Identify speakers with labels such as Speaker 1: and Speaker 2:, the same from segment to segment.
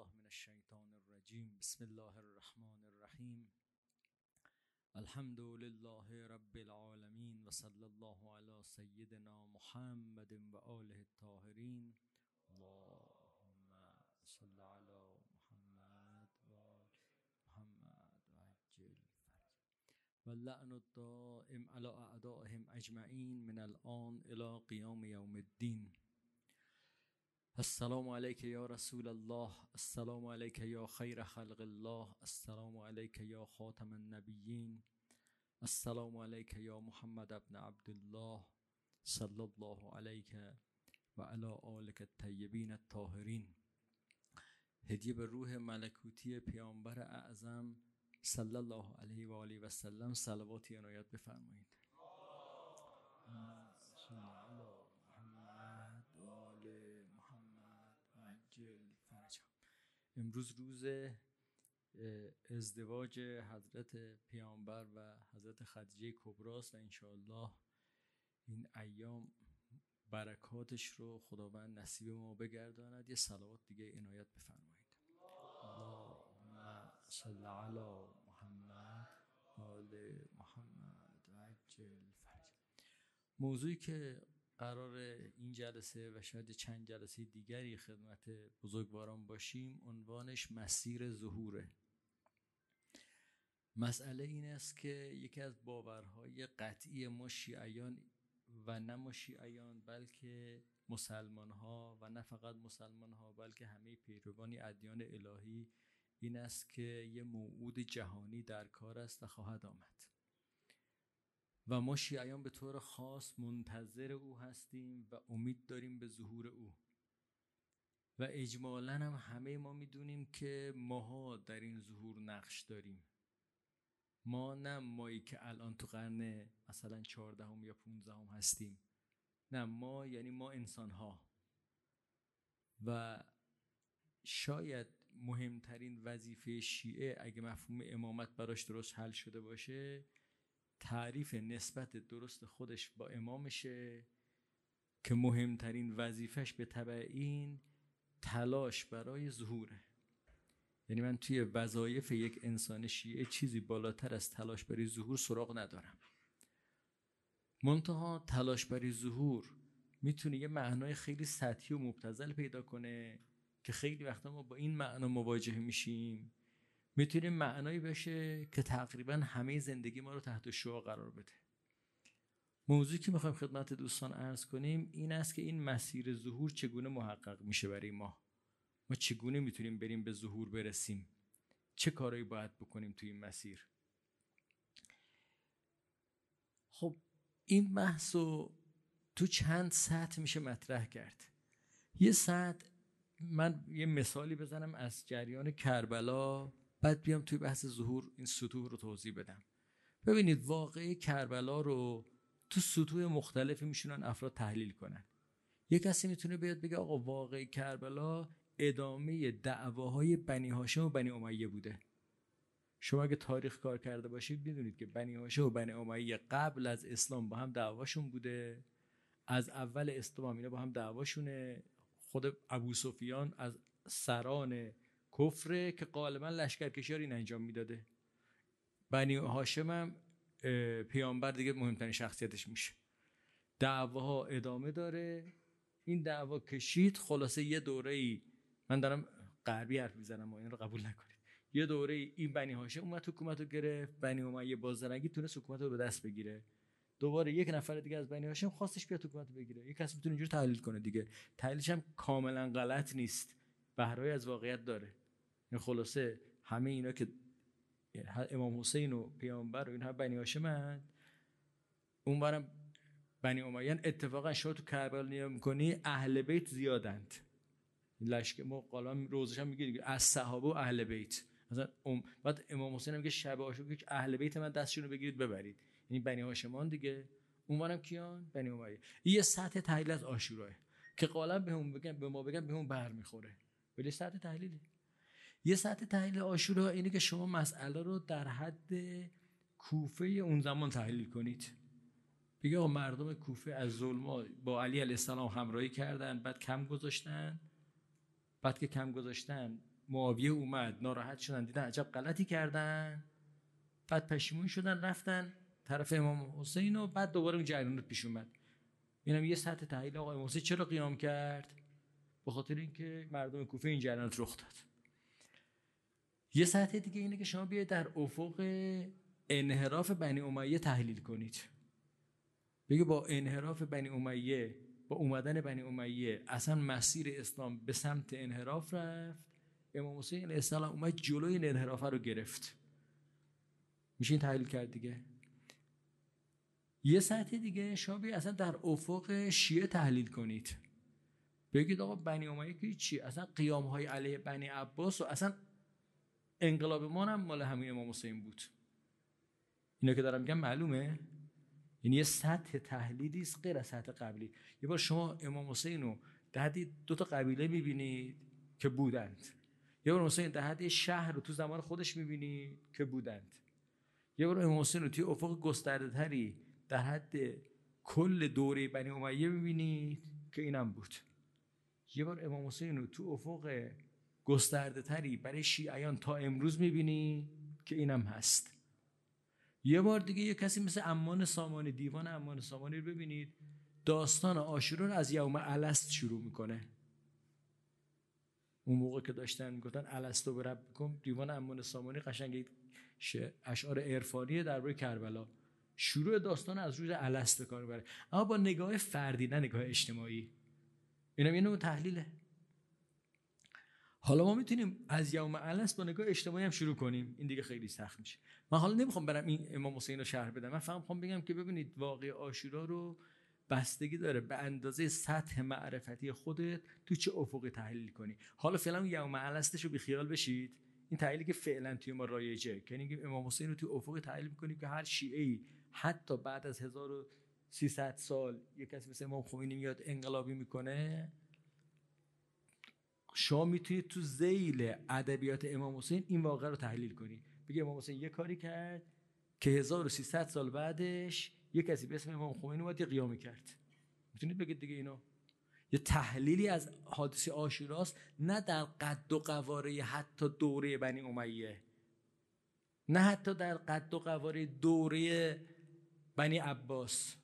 Speaker 1: بالله من الشيطان الرجيم. بسم الله الرحمن الرحيم. الحمد لله رب العالمين وصلى الله على سيدنا محمد وآله الطاهرين. اللهم صل على محمد وآل محمد وعجل واللعن الدائم على أعدائهم أجمعين من الآن إلى قيام يوم الدين. السلام علیک یا رسول الله السلام علیک یا خیر خلق الله السلام علیک یا خاتم النبیین السلام علیک یا محمد ابن عبدالله صلی الله علیک و علی آلک الطیبین الطاهرین. هدیه به روح ملکوتی پیامبر اعظم صلی الله علیه و آله و سلم صلواتی عنایت بفرمایید. امروز روز ازدواج حضرت پیامبر و حضرت خدیجه کبراست و انشاءالله این ایام برکاتش رو خداوند نصیب ما بگرداند. یه صلوات دیگه عنایت بفرمایید. اللهم صل علی محمد آل محمد و عجل فرج. موضوعی که قرار این جلسه و شاید چند جلسه دیگری خدمت بزرگواران باشیم عنوانش مسیر ظهوره. مسئله این است که یکی از باورهای قطعی ما شیعیان و نه ما شیعیان بلکه مسلمان ها و نه فقط مسلمان ها بلکه همه پیروانی ادیان الهی این است که یه موعود جهانی در کار است و خواهد آمد. و ما شیعیان به طور خاص منتظر او هستیم و امید داریم به ظهور او. و اجمالا هم همه ما می‌دونیم که ماها در این ظهور نقش داریم. ما نه مایی که الان تو قرن مثلا چهاردهم یا پونزدهم هستیم. نه ما یعنی ما انسان ها و شاید مهمترین وظیفه شیعه اگه مفهوم امامت براش درست حل شده باشه تعریف نسبت درست خودش با امامشه که مهمترین وظیفش به طبع این تلاش برای ظهوره. یعنی من توی وظایف یک انسان شیعه چیزی بالاتر از تلاش برای ظهور سراغ ندارم. منتها تلاش برای ظهور می‌تونه یه معنای خیلی سطحی و مبتزل پیدا کنه که خیلی وقتا ما با این معنا مواجه میشیم. می‌تونه معنایی بشه که تقریبا همه زندگی ما رو تحت شعا قرار بده. موضوعی که می‌خوایم خدمت دوستان ارز کنیم این است که این مسیر ظهور چگونه محقق میشه برای ما؟ ما چگونه می‌تونیم بریم به ظهور برسیم؟ چه کارایی باید بکنیم توی این مسیر؟ خب این بحث رو تو چند سطح میشه مطرح کرد. یه سطح من یه مثالی بزنم از جریان کربلا بعد بیام توی بحث ظهور این سطوح رو توضیح بدم. ببینید واقعی کربلا رو تو سطوح مختلفی میشونن افراد تحلیل کنن. یه کسی می‌تونه بیاد بگه آقا واقعی کربلا ادامه دعواهای بنی هاشم و بنی امیه بوده. شما اگه تاریخ کار کرده باشید می‌دونید که بنی هاشم و بنی امیه قبل از اسلام با هم دعواشون بوده. از اول اسلام اینا با هم دعواشونه. خود ابو سفیان از سران کفره که غالبا لشکرکشی این انجام می‌داده. بنی هاشم هم پیامبر دیگه مهمترین شخصیتش میشه. دعواها ادامه داره. این دعوا کشید. خلاصه یه دوره ای من دارم غربی حرف می‌زنم و این رو قبول نکنید. یه دوره ای این بنی هاشم اومد حکومت رو گرفت. بنی امیه بازرگی تونست حکومت رو به دست بگیره. دوباره یک نفر دیگه از بنی هاشم خواستش بیاد حکومت بگیره. یک کسی می‌تونه اینجوری تحلیل کنه دیگه. تحلیلش هم کاملا غلط نیست. بهرای از واقعیت داره. خلاصه همه اینا که امام حسین و پیامبر و اینها بنی هاشم اون برم بنی امیان اتفاقا شما تو کربلا نیا می‌کنی اهل بیت زیادند. لشکر ما قالا روزش هم میگه از صحابه و اهل بیت. مثلا ام بعد امام حسین میگه شب عاشورا که اهل بیت من دستشون رو بگیرید ببرید. یعنی بنی هاشمان دیگه. اونورم کیان؟ بنی امیه یه سطح تحلیل از عاشوراه که قالا بهمون بگن به ما بگن بهمون بر می‌خوره ولی سطح تحلیلی. یه سطح تحلیل آشورا اینه که شما مسئله رو در حد کوفه اون زمان تحلیل کنید. بگه آقا مردم کوفه از ظلم با علی علیه السلام همراهی کردن بعد کم گذاشتن. بعد که کم گذاشتن معاویه اومد ناراحت شدن دیدن عجب غلطی کردن. بعد پشیمون شدن رفتن طرف امام حسین و بعد دوباره اون جریانات پیش اومد. اینم یه سطح تحلیل آقای امام حسین چرا قیام کرد؟ به خاطر اینکه مردم کوفه این جریانات رخ داد. یه سطح دیگه اینه که شما بیاید در افق انحراف بنی امیه تحلیل کنید. بگه با انحراف بنی امیه با اومدن بنی امیه اصلا مسیر اسلام به سمت انحراف رفت. امام حسین علیه السلام اومد جلوی این انحراف رو گرفت. میشه این تحلیل کرد دیگه؟ یه سطح دیگه شما بیا اصلا در افق شیعه تحلیل کنید. بگید آقا بنی امیه که چی؟ اصلا قیام های علیه بنی عباس و اصلا انقلاب ما هم مال همین امام حسین بود. اینا که دارم میگم معلومه؟ یعنی یه سطح تحلیلی است غیر از سطح قبلی. یه بار شما امام حسین رو در دو تا قبیله می‌بینید که بودند. یه بار حسین در حد شهر رو تو زمان خودش می‌بینید که بودند. یه بار امام حسین رو توی افق گسترده تری در حد کل دوره بنی امیه می‌بینید که اینم بود. یه بار امام حسین رو تو افق گسترده تری برای شیعیان تا امروز می‌بینی که اینم هست. یه بار دیگه یه کسی مثل امان سامانی دیوان امان سامانی رو ببینید داستان آشورا رو از یوم الست شروع می‌کنه. اون موقع که داشتن می‌گفتن الستو برب بکن دیوان امان سامانی قشنگ اشعار عرفانی درباره کربلا. شروع داستان از روز الست کار بره اما با نگاه فردی نه نگاه اجتماعی. اینم یه نوع تحلیله. حالا ما می‌تونیم از یوم الست با نگاه اجتماعی هم شروع کنیم. این دیگه خیلی سخت میشه. من حالا نمی‌خوام برم این امام حسین رو شرح بدم. من فقط می‌خوام بگم که ببینید واقع آشورا رو بستگی داره به اندازه سطح معرفتی خودت تو چه افقی تحلیل کنی. حالا فعلا یوم الستش رو خیال بشید. این تحلیلی که فعلا توی ما رایجه. اینکه امام حسین رو تو افق تحلیل می‌کنیم که هر شیعه حتی بعد از 1300 سال یک کسی مثل امام خمینی میاد انقلابی می‌کنه شما می‌تونید تو زیل ادبیات امام حسین این واقعه رو تحلیل کنید بگه امام حسین یه کاری کرد که 1300 سال بعدش یه کسی به اسم امام خمینی اومد قیامی کرد. می‌تونید بگید دیگه اینو؟ یه تحلیلی از حادثه آشوراست نه در قد و قواره حتی دوره بنی امیه. نه حتی در قد و قواره دوره بنی عباس.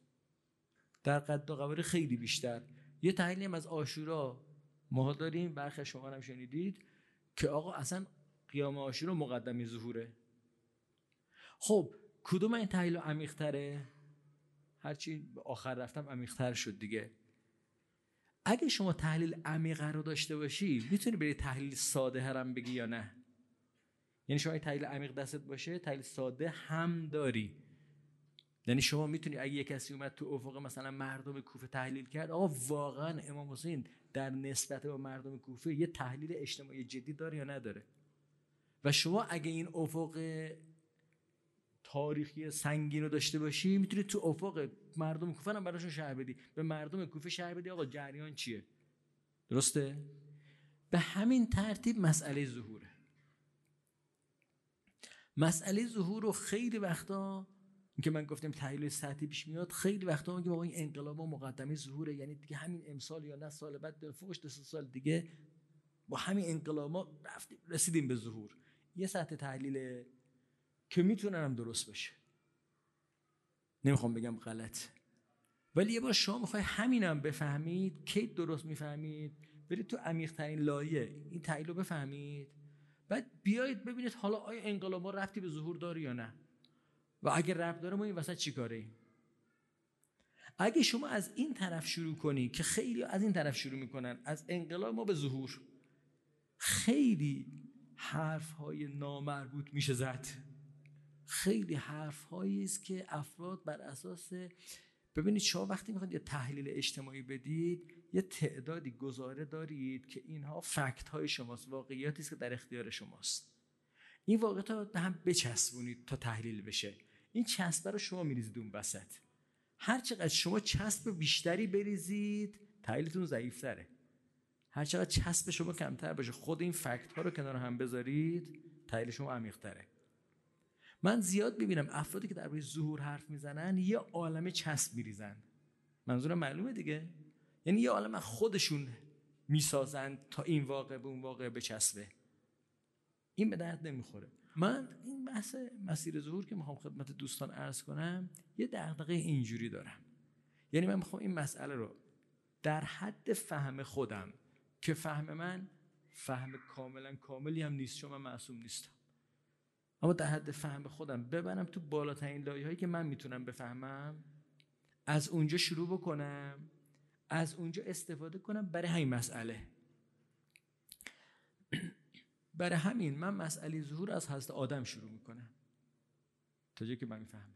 Speaker 1: در قد و قواره خیلی بیشتر. یه تحلیلی از آشورا ما داریم برخی شما هم شنیدید که آقا اصلا قیام آشورا مقدمی ظهوره. خب کدوم این تحلیل عمیق‌تره؟ هرچی آخر رفتم عمیق‌تر شد دیگه. اگه شما تحلیل عمیق رو داشته باشی می‌تونی بری تحلیل ساده هرم بگی یا نه؟ یعنی شما تحلیل عمیق دستت باشه تحلیل ساده هم داری. یعنی شما می‌تونی اگه یه کسی اومد تو افق مثلا مردم کوفه تحلیل کرد آقا واقعا امام حسین در نسبت با مردم کوفه یه تحلیل اجتماعی جدی داره یا نداره؟ و شما اگه این افق تاریخی سنگین رو داشته باشی می‌تونی تو افق مردم کوفه هم براشون شهر بدی. به مردم کوفه شهر بدی آقا جریان چیه؟ درسته؟ به همین ترتیب مسئله ظهوره. مسئله ظهور رو خیلی وقتا که من گفتم تحلیل سطحی پیش میاد خیلی وقتا میگه آقا این انقلاب مقدمه ظهوره یعنی دیگه همین امسال یا نه سال بعد فوقش دو سال دیگه با همین انقلاب رفتیم رسیدیم به ظهور. یه سطح تحلیل که می‌تونه هم درست باشه. نمی‌خوام بگم غلط. ولی یه بار شما می‌خوای همینم بفهمید کی درست می‌فهمید برید تو عمیق ترین لایه این تحلیل رو بفهمید. بعد بیایید ببینید حالا آیا انقلاب ما رفتی به ظهور داره یا نه. و اگه رب داره ما این وسط چیکاره ایم اگه شما از این طرف شروع کنی که خیلی از این طرف شروع می‌کنن از انقلاب ما به ظهور. خیلی حرف های نامربوط میشه زد. خیلی حرف هایی است که افراد بر اساس ببینید شما وقتی می‌خواید یه تحلیل اجتماعی بدید یه تعدادی گزاره دارید که اینها فکت های شماست واقعیاتی است که در اختیار شماست. این واقعیت رو به هم بچسبونید تا تحلیل بشه. این چسب رو شما میریزید اون وسط. هر چقدر شما چسب بیشتری بریزید تحلیلتون ضعیفتره. هر چقدر چسب شما کمتر باشه خود این فکت ها رو کنار هم بذارید تحلیل شما عمیق‌تره. من زیاد ببینم افرادی که در روی ظهور حرف می‌زنن یه عالم چسب میریزن. منظورم معلومه دیگه؟ یعنی یه عالم خودشون می‌سازن تا این واقع به اون واقع بچسبه این به درد نمی‌خوره. من این بحث مسیر ظهور که می‌خوام خدمت دوستان عرض کنم یه دغدغه اینجوری دارم. یعنی من می‌خوام این مسئله رو در حد فهم خودم که فهم من فهم کاملا کاملی هم نیست چون من معصوم نیستم. اما در حد فهم خودم ببرم تو بالاترین لایه هایی که من می‌تونم بفهمم از اونجا شروع بکنم از اونجا استفاده کنم برای همین مسئله. برای همین من مسئله ظهور از حضرت آدم شروع می‌کنم. تا جایی که من می‌فهمم.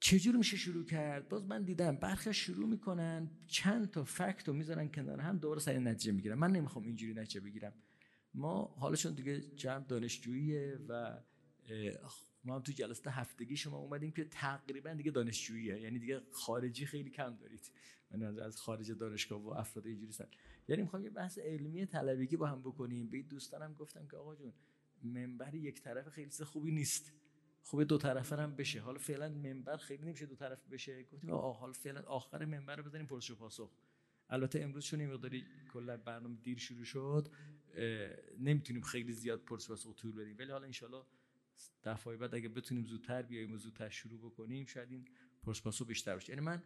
Speaker 1: چجور میشه شروع کرد؟ باز من دیدم برخی شروع می‌کنن چند تا فکت رو می‌ذارن کنار هم دوباره سری نتیجه می‌گیرن. من نمی‌خوام اینجوری نتیجه بگیرم. ما حالا چون دیگه جمع دانشجوییه و ما هم تو جلسه هفتگی شما اومدیم که تقریبا دیگه دانشجوییه. یعنی دیگه خارجی خیلی کم دارید. من از خارج دانشگاه و افراد اینجوری سن یعنی می‌خوام یه بحث علمی طلبگی با هم بکنیم. به دوستانم گفتم که آقا جون منبر یک طرف خیلی خوبی نیست. خوبه دو طرفه هم بشه. حالا فعلا منبر خیلی نمیشه دو طرف بشه. گفتیم آقا حالا فعلا آخر منبر رو بزنیم پرسش و پاسخ. البته امروز چون این مقداری کلا برنامه دیر شروع شد نمی‌تونیم خیلی زیاد پرسش و پاسخ طول بدیم. ولی حالا ان دفعه بعد اگه بتونیم زودتر بیایم و زودتر شروع بکنیم شاید این پرسش پاسخ بیشتر بشه یعنی من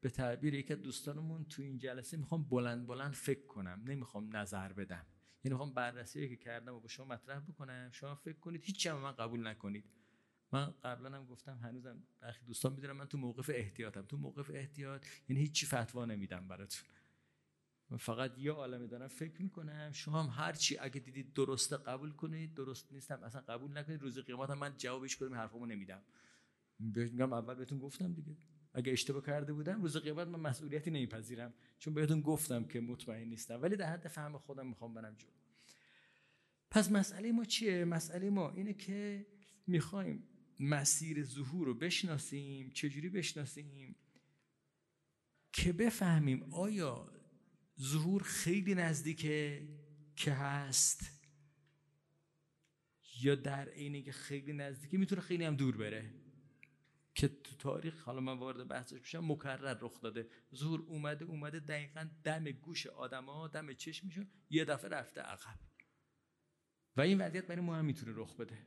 Speaker 1: به تعبیر یک از دوستانمون تو این جلسه می‌خوام بلند بلند فکر کنم. نمی‌خوام نظر بدم. یعنی می‌خوام بررسی که کردم و با شما مطرح بکنم. شما فکر کنید هیچ من قبول نکنید. من قبلا هم گفتم هنوزم برخی دوستان می‌دونم من تو موقف احتیاطم. تو موقف احتیاط یعنی هیچی فتوا نمیدم براتون. من فقط یه عالمه دارم فکر می‌کنم. شما هم هر چی اگه دیدید درسته قبول کنید. درست نیستم اصلا قبول نکنید. روز قیامت من جوابش کنم حرفمو نمیدم. میگم اول بهتون گفتم دیگه. اگه اشتباه کرده بودم روز قیامت من مسئولیتی نمیپذیرم. چون بهتون گفتم که مطمئن نیستم. ولی در حد فهم خودم می‌خوام برم جو پس مسئله ما چیه؟ مسئله ما اینه که می‌خوایم مسیر ظهور رو بشناسیم. چجوری بشناسیم؟ که بفهمیم آیا ظهور خیلی نزدیکه که هست یا در عینی که خیلی نزدیکه می‌تونه خیلی هم دور بره. که تو تاریخ حالا من وارد بحثش بشم مکرر رخ داده. ظهور اومده اومده دقیقا دم گوش آدما دم چشمشون یه دفعه رفته عقب. و این وضعیت برای ما هم می‌تونه رخ بده.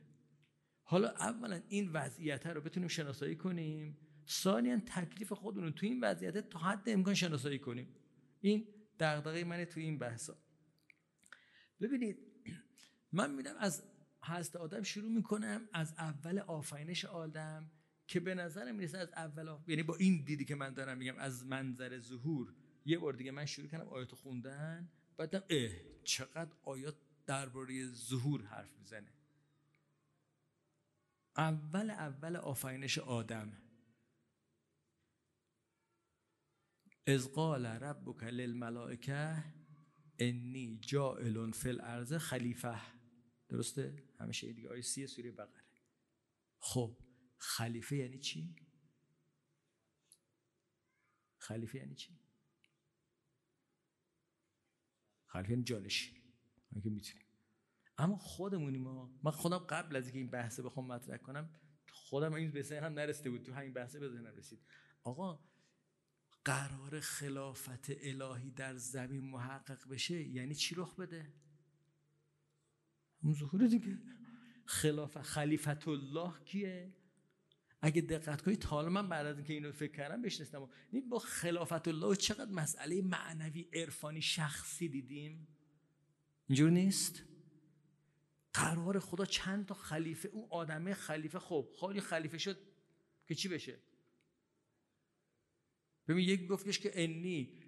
Speaker 1: حالا اولا این وضعیت رو بتونیم شناسایی کنیم. ثانیا تکلیف خودمون تو این وضعیت تا حد امکان شناسایی کنیم. این دغدغه من تو این بحثا. ببینید من میدم از هست آدم شروع می‌کنم از اول آفرینش آدم که به نظر می‌رسه از اول یعنی با این دیدی که من دارم میگم از منظر ظهور یه بار دیگه من شروع کردم آیات خوندن بعدم اه چقدر آیات درباره ظهور حرف می‌زنه. اول اول آفرینش آدم. از قال ربک للملائکه انی جائل فی الارض خلیفه. درسته؟ همیشه دیگه آیه سی سوره بقره. خب خلیفه یعنی چی؟ خلیفه یعنی چی؟ خلیفه یعنی جالشی. که می‌تونیم. اما خودمونی ما من خودم قبل از اینکه این بحثه بخوام مطرح کنم خودم این به هم نرسیده بود تو همین بحثه به ذهنم رسید. آقا قرار خلافت الهی در زمین محقق بشه یعنی چی رخ بده؟ اون ظهور دیگه. خلافت خلیفت الله کیه؟ اگه دقت کنید تا من بعد از اینکه اینو فکر کردم بشنستم با خلافت الله چقدر مسئله معنوی عرفانی شخصی دیدیم؟ اینجور نیست؟ قرار خدا چند تا خلیفه اون آدمه خلیفه خب خالی خلیفه شد که چی بشه؟ ببین یک گفتش که انی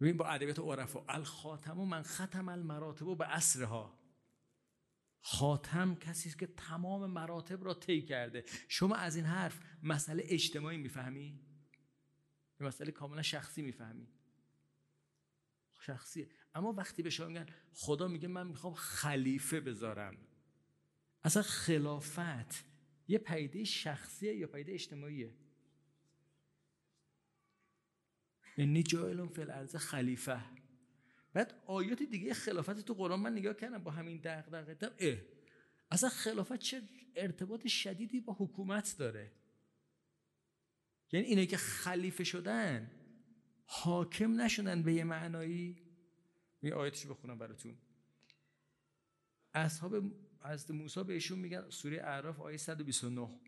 Speaker 1: ببین با ادبیات عرفا الخاتم و من ختم المراتب به اسرها خاتم کسی است که تمام مراتب را طی کرده. شما از این حرف مسئله اجتماعی می‌فهمی؟ مسئله کاملا شخصی می‌فهمی؟ شخصیه اما وقتی به شما میگن خدا میگه من می‌خوام خلیفه بذارم. اصلا خلافت یه پیده شخصیه یا پیده اجتماعیه؟ انی جایلون فی خلیفه. بعد آیات دیگه خلافت تو قرآن من نگاه کردم با همین دغدغه. اه. اصلا خلافت چه ارتباط شدیدی با حکومت داره؟ یعنی اینه که خلیفه شدن حاکم نشدن به یه معنایی؟ این آیتش بخونم براتون. اصحاب حضرت موسی بهشون میگن سوره اعراف آیه 129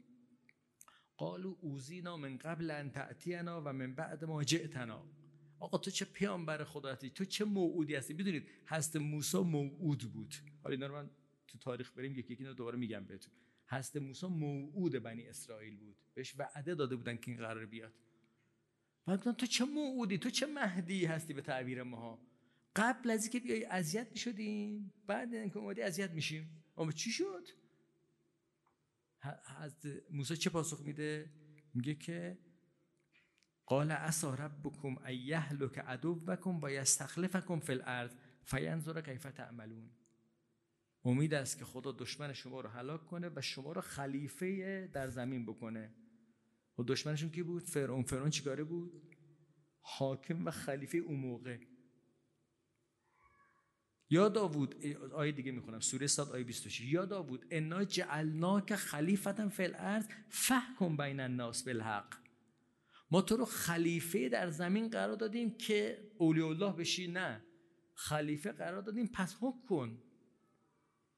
Speaker 1: قالو اوزینا من قبل ان و من بعد ما جئتنا. آقا تو چه پیامبر خدا هستی تو چه موعودی هستی؟ بدونید هست موسی موعود بود. حالا اینا رو من تو تاریخ بریم یکی یکی دوباره میگم بهتون. هست موسی موعود بنی اسرائیل بود. بهش وعده داده بودن که این قرار بیاد. بعد تو چه موعودی؟ تو چه مهدی هستی به تعبیر ماها قبل از اینکه بیای اذیت می‌شدیم. بعد اینکه اومدی اذیت میشیم. اما چی شد؟ از موسی چه پاسخ میده؟ میگه که قال عسى ربكم ان يهلك عدوكم و یستخلفکم فی الارض فینظر کیف تعملون. امید است که خدا دشمن شما رو هلاک کنه و شما رو خلیفه در زمین بکنه. و دشمنشون کی بود؟ فرعون. فرعون چیکاره بود؟ حاکم و خلیفه اون موقع. یا داوود آیه دیگه می‌خونم سوره صاد آیه 26 یا داوود انا جعلناک خلیفتا فی الارض فحکم بین الناس بالحق. ما تو رو خلیفه در زمین قرار دادیم که اولیاء الله بشی. نه خلیفه قرار دادیم. پس حکم کن.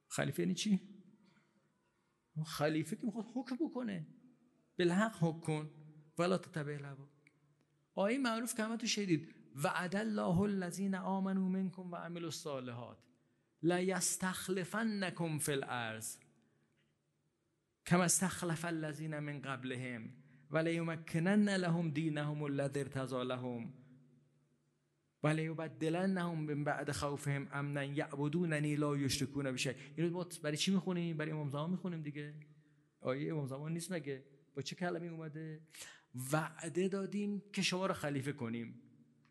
Speaker 1: خلیفه یعنی چی؟ خلیفه که می‌خواد حکم بکنه. بالحق حکم کن. ولا تتبع الهوا. آیه معروف که همه تو شدید وعد الله الذین آمنوا منکم و عملوا الصالحات. لا یستخلفنکم فی الارض. کما استخلف الذین من قبلهم. ولیمکنن لهم دینهم الذی ارتضى لهم. ولیبدلنهم من بعد خوفهم امنا یعبدوننی لا یشرکون بشی. اینو ما برای چی می‌خونیم؟ برای امام زمان می‌خونیم دیگه. آیه امام زمان نیست مگه؟ با چه کلمه اومده؟ وعده دادیم که شما رو خلیفه کنیم.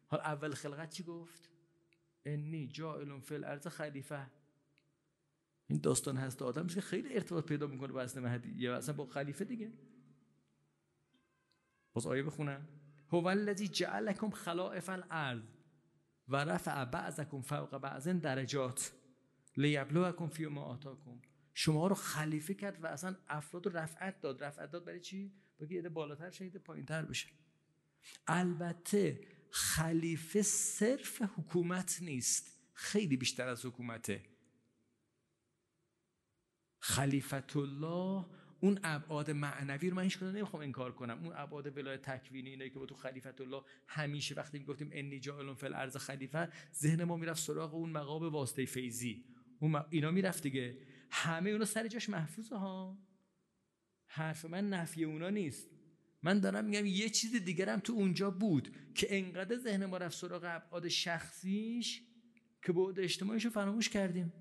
Speaker 1: حال اول خلقت چی گفت؟ انی جائل فی الارض خلیفه. این داستان هست. آدم که خیلی ارتباط پیدا می‌کنه با اصل مهدی. یا اصلا با خلیفه دیگه. باز آیه بخونم هو الذی جعلکم خلائف الارض و رفع بعضکم فوق بعض درجات لیبلوکم فی ما آتاکم. شما رو خلیفه کرد و اصلا افراد رو رفعت داد. رفعت داد برای چی؟ بگی یه بالاتر شه پایینتر بشه. البته خلیفه صرف حکومت نیست. خیلی بیشتر از حکومته. خلیفت الله اون ابعاد معنوی رو من هیچ کدوم نمی‌خوام انکار کنم. اون ابعاد ولایت تکوینی اینایی که با تو خلیفت الله همیشه وقتی می‌گفتیم انی جاعل فی الارض خلیفه ذهن ما می‌رفت سراغ اون مقام واسطه فیزی اون اینا می‌رفت دیگه. همه اونا سر جاش محفوظه ها. حرف من نفی اونا نیست. من دارم میگم یه چیز دیگرم تو اونجا بود که انقدر ذهن ما رفت سراغ ابعاد شخصیش که بعد اجتماعیش رو فراموش کردیم.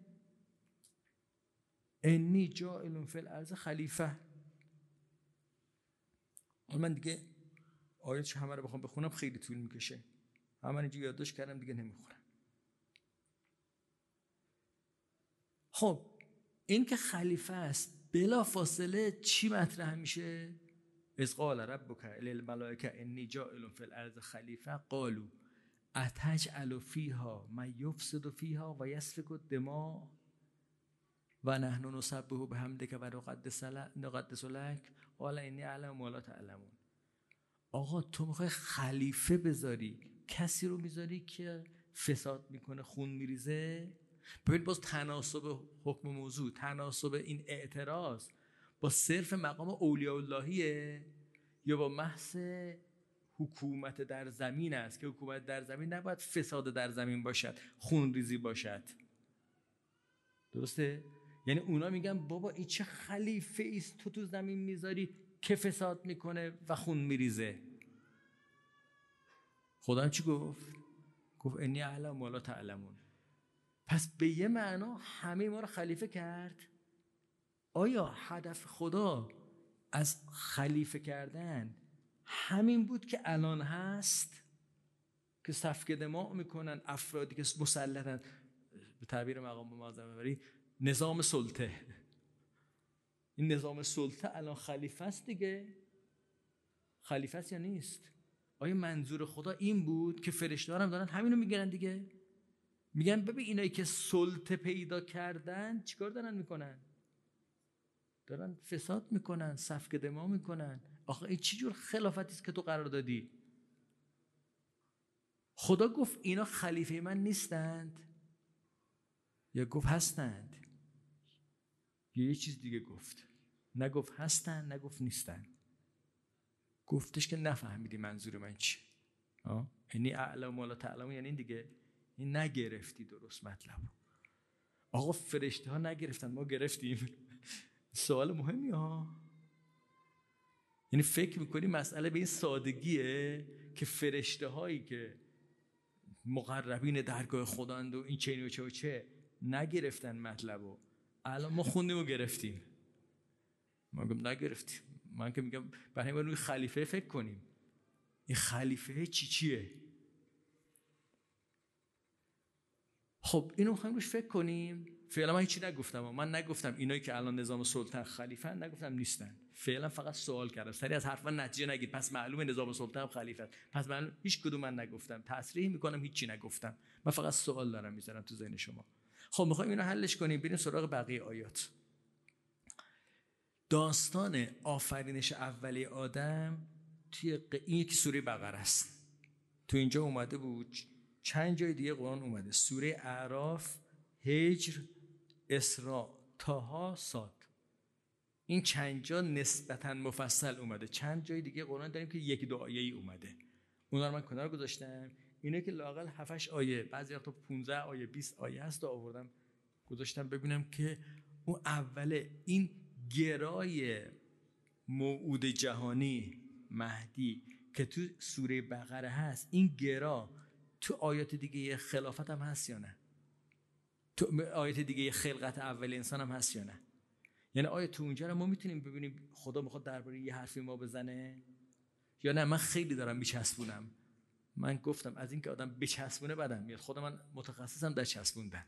Speaker 1: انی جائل فی الارض خلیفه من دیگه آیات همه رو بخوام بخونم خیلی طول می‌کشه. همه اینجا یادداشت کردم دیگه نمی‌خونم. خب این که خلیفه است بلا فاصله چی مطرح میشه؟ از قال ربک للملائکه انی جائل فی الارض خلیفه. قالوا اتجعل فیها من یفسد فیها و یسفک الدماء؟ و نحن نسبه به همدک و نقدس لک قال اعلم ما لا تعلمون. آقا تو می‌خوای خلیفه بذاری کسی رو می‌ذاری که فساد می‌کنه خون میریزه؟ ببین باز تناسب حکم موضوع تناسب این اعتراض با صرف مقام اولیاء اللهیه یا با محض حکومت در زمین است که حکومت در زمین نباید فساد در زمین باشد خون ریزی باشد. درسته؟ یعنی اونا میگن بابا این چه خلیفه است تو تو زمین می‌ذاری؟ که فساد می‌کنه و خون میریزه. خدا چی گفت؟ گفت انی اعلم ولا تعلمون. پس به یه معنا همه ما رو خلیفه کرد؟ آیا هدف خدا از خلیفه کردن همین بود که الان هست؟ که سفک دماغ می‌کنن افرادی که مسلطن. به تعبیر مقام معظم نظام سلطه. این نظام سلطه الان خلیفه است دیگه. خلیفه است یا نیست؟ آیا منظور خدا این بود که فرشته‌ها دارن همینو میگن دیگه؟ میگن ببین اینایی که سلطه پیدا کردن چیکار دارن می‌کنن؟ دارن فساد می‌کنن سفک دما می‌کنن. آخه این چی جور خلافتی است که تو قرار دادی؟ خدا گفت اینا خلیفه من نیستند. یا گفت هستند. یه چیز دیگه گفت. نگفت هستن نگفت نیستن. گفتش که نفهمیدی منظور من چی. یعنی اعلم ولا تعلم یعنی دیگه. این نگرفتی درست مطلب آقا فرشته ها نگرفتن ما گرفتیم. سوال مهمی ها. یعنی فکر می‌کنی مسئله به این سادگیه که فرشته هایی که مقربین درگاه خداند و این چه و چه و چه نگرفتن مطلب و الان ما خوندیم و گرفتیم. ما گفتم نگرفتیم. من که میگم برای روی خلیفه فکر کنیم. این خلیفه چی چیه؟ خب اینو می‌خوایم روش فکر کنیم. فعلا من هیچی نگفتم. من نگفتم اینایی که الان نظام سلطن خلیفه نگفتم نیستن. فعلا فقط سوال کردم. سری از حرفا نتیجه نگید. پس معلومه نظام سلطن خلیفه پس من هیچ کدوم من نگفتم. تصریح می‌کنم هیچی نگفتم. من فقط سوال دارم می‌ذارم تو ذهن شما. خب می‌خوایم اینو حلش کنیم بریم سراغ بقیه آیات. داستان آفرینش اولی آدم توی این یک سوره بقره است. تو اینجا اومده بود چند جای دیگه قرآن اومده. سوره اعراف هجر اسراء تاها ساد این چند جا نسبتا مفصل اومده. چند جای دیگه قرآن داریم که یک دو آیه ای اومده. اونا رو من کنار گذاشتم. اینه که لاقل 7 آیه بعضی وقتا 15 آیه 20 آیه هست و آوردم. گذاشتم ببینم که اون اوله این گرای موعود جهانی مهدی که تو سوره بقره هست این گرا تو آیات دیگه خلافت هم هست یا نه؟ تو آیات دیگه خلقت اول انسان هم هست یا نه؟ یعنی آیا تو اونجا رو ما می‌تونیم ببینیم خدا می‌خواد درباره یه حرفی ما بزنه؟ یا نه؟ من خیلی دارم میچسبونم. من گفتم از اینکه آدم بچسبونه بدم میاد. خود من متخصصم در چسبوندن.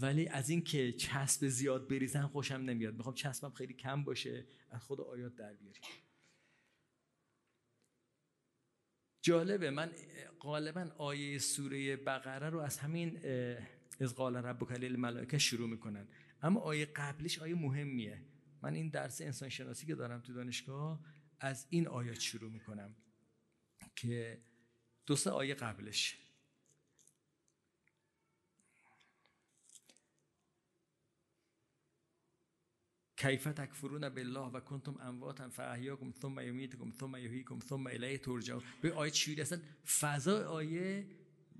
Speaker 1: ولی از اینکه چسب زیاد بریزن خوشم نمیاد. می‌خوام چسبم خیلی کم باشه. از خود آیات در بیاریم. جالبه. من غالبا آیه سوره بقره رو از همین از قال ربک ملائکه شروع می‌کنن. اما آیه قبلش آیه مهمیه. من این درس انسان شناسی که دارم تو دانشگاه از این آیات شروع می‌کنم که دو سه آیه قبلش. کیف تکفرون بالله و کنتم امواتا فاحیاکم ثم یمیتکم ثم یحییکم ثم الیه ترجعون. به آیه چی اصلا فضا آیه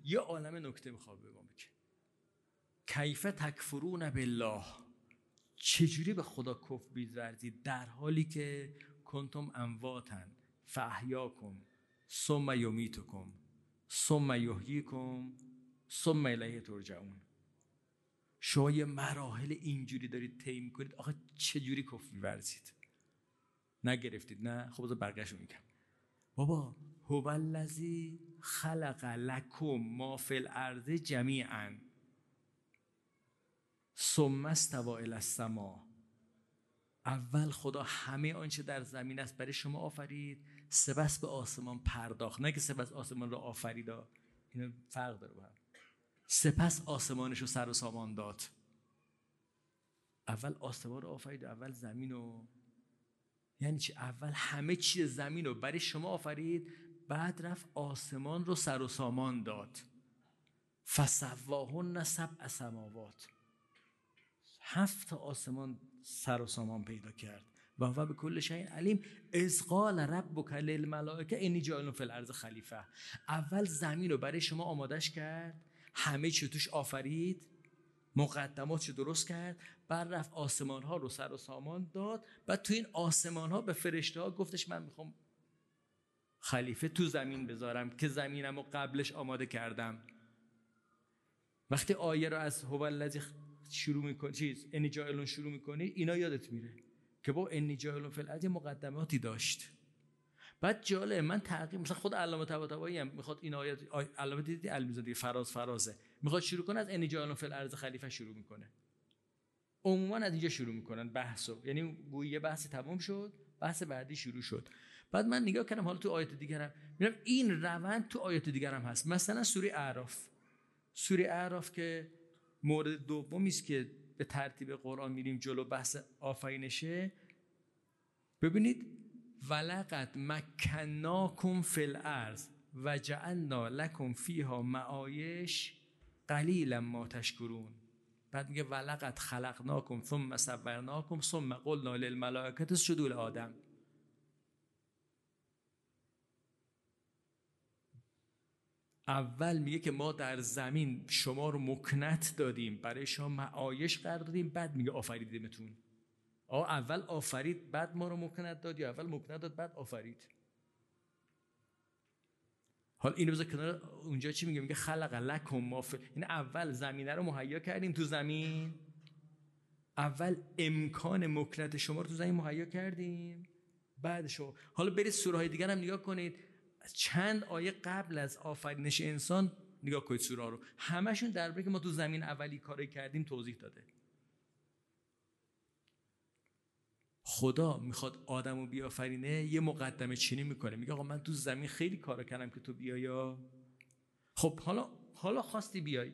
Speaker 1: یه عالم نکته می‌خواد به ما بگه. کیف تکفرون بالله. چجوری به خدا کف بیزرزید در حالی که کنتم امواتن فاحیاکم ثم یمیتکم. ثم یحییکم ثم الیه ترجعون. شما یه مراحل اینجوری دارید طی می‌کنید آخه چه جوری کفر میورزید؟ نگرفتید نه؟ خب بذار رو میگم. بابا هو الذی خلق لکم ما فی الارض جمیعا. ثم استوى الى السما. اول خدا همه آنچه در زمین است برای شما آفرید. سپس به آسمان پرداخت. نه که سپس آسمان را آفرید اینو فرق داره با هم. سپس آسمانش رو سر و سامان داد. اول آسمان رو آفرید اول زمین رو. یعنی چی؟ اول همه چیز زمین رو برای شما آفرید بعد رفت آسمان رو سر و سامان داد. فسواهن سبع سماوات. هفت آسمان سر و سامان پیدا کرد. و هو به کل شیء علیم از قال ربک للملائکه انی جاعل فی الارض خلیفه. اول زمین رو برای شما آمادش کرد همه چی توش آفرید مقدمات درست کرد بعد رفت آسمان ها رو سر و سامان داد. و تو این آسمان ها به فرشته ها گفتش من می‌خوام خلیفه تو زمین بذارم که زمینم رو قبلش آماده کردم. وقتی آیه رو از هو الذی شروع می‌کنی چیز انی جایلون شروع می‌کنی اینا یادت میره. که با انی جایلون فی مقدماتی داشت. بعد جالب من تحقیق مثلا خود علامه طباطبایی هم می‌خواد این آیات علامه دیدی؟ فراز فرازه. می‌خواد شروع کنه از انی جایلون فی الارض خلیفه شروع می‌کنه. عموما از اینجا شروع می‌کنن بحثو یعنی گویی بحث تمام شد بحث بعدی شروع شد. بعد من نگاه کردم حالا تو آیات دیگر هم میرم این روند تو آیات دیگر هم هست. مثلا سوره اعراف. سوره اعراف که مورد دومی است که به ترتیب قرآن میریم جلو بحث آفرینشه. ببینید ولقد مکناکم فی الارض و جعلنا لکم فیها معایش قلیلا ما تشکرون. بعد میگه ولقد خلقناکم ثم صورناکم ثم قلنا للملائکه اسجدوا لآدم. اول میگه که ما در زمین شما رو مکنت دادیم برای شما معایش قرار دادیم بعد میگه آفریدیمتون. آ اول آفرید بعد ما رو مکنت داد یا اول مکنت داد بعد آفرید. حال اینو بذار کنار اونجا چی میگه؟ میگه خلق لکم ما این اول زمینه رو مهیا کردیم تو زمین. اول امکان مکنت شما رو تو زمین مهیا کردیم. بعد شما حالا برید سوره های دیگر هم نگاه کنید. چند آیه قبل از آفرینش انسان نگاه کنید سوره رو همشون درباره که ما تو زمین اولی کاری کردیم توضیح داده. خدا می‌خواد آدمو بیافرینه یه مقدمه چینی می‌کنه. میگه آقا من تو زمین خیلی کار کردم که تو بیایا خب حالا حالا خواستی بیای.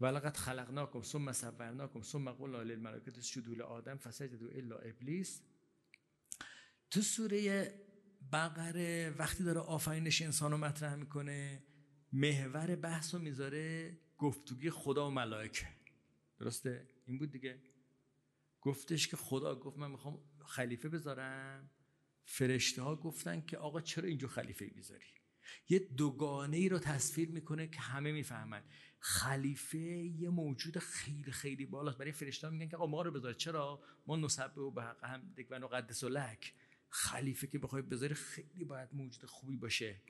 Speaker 1: ولقد خلقناکم ثم صورناکم ثم قلنا للملائکه اسجدوا لآدم فسجدوا الا ابلیس. تو سوره بقره وقتی داره آفرینش انسان رو مطرح می‌کنه محور بحث رو می‌ذاره گفتگوی خدا و ملائکه. درسته؟ این بود دیگه. گفتش که خدا گفت من می‌خوام خلیفه بذارم. فرشته ها گفتن که آقا چرا اینجا خلیفه بیذاری یه دوگانه ای رو تصویر می‌کنه که همه می‌فهمن. خلیفه یه موجود خیلی خیلی بالاست. برای فرشته ها میگن که آقا ما رو بذار. چرا؟ ما نسبه و به حق هم و قدس و لک. خلیفه که بخوای بذاری خیلی باید موجود خوبی باشه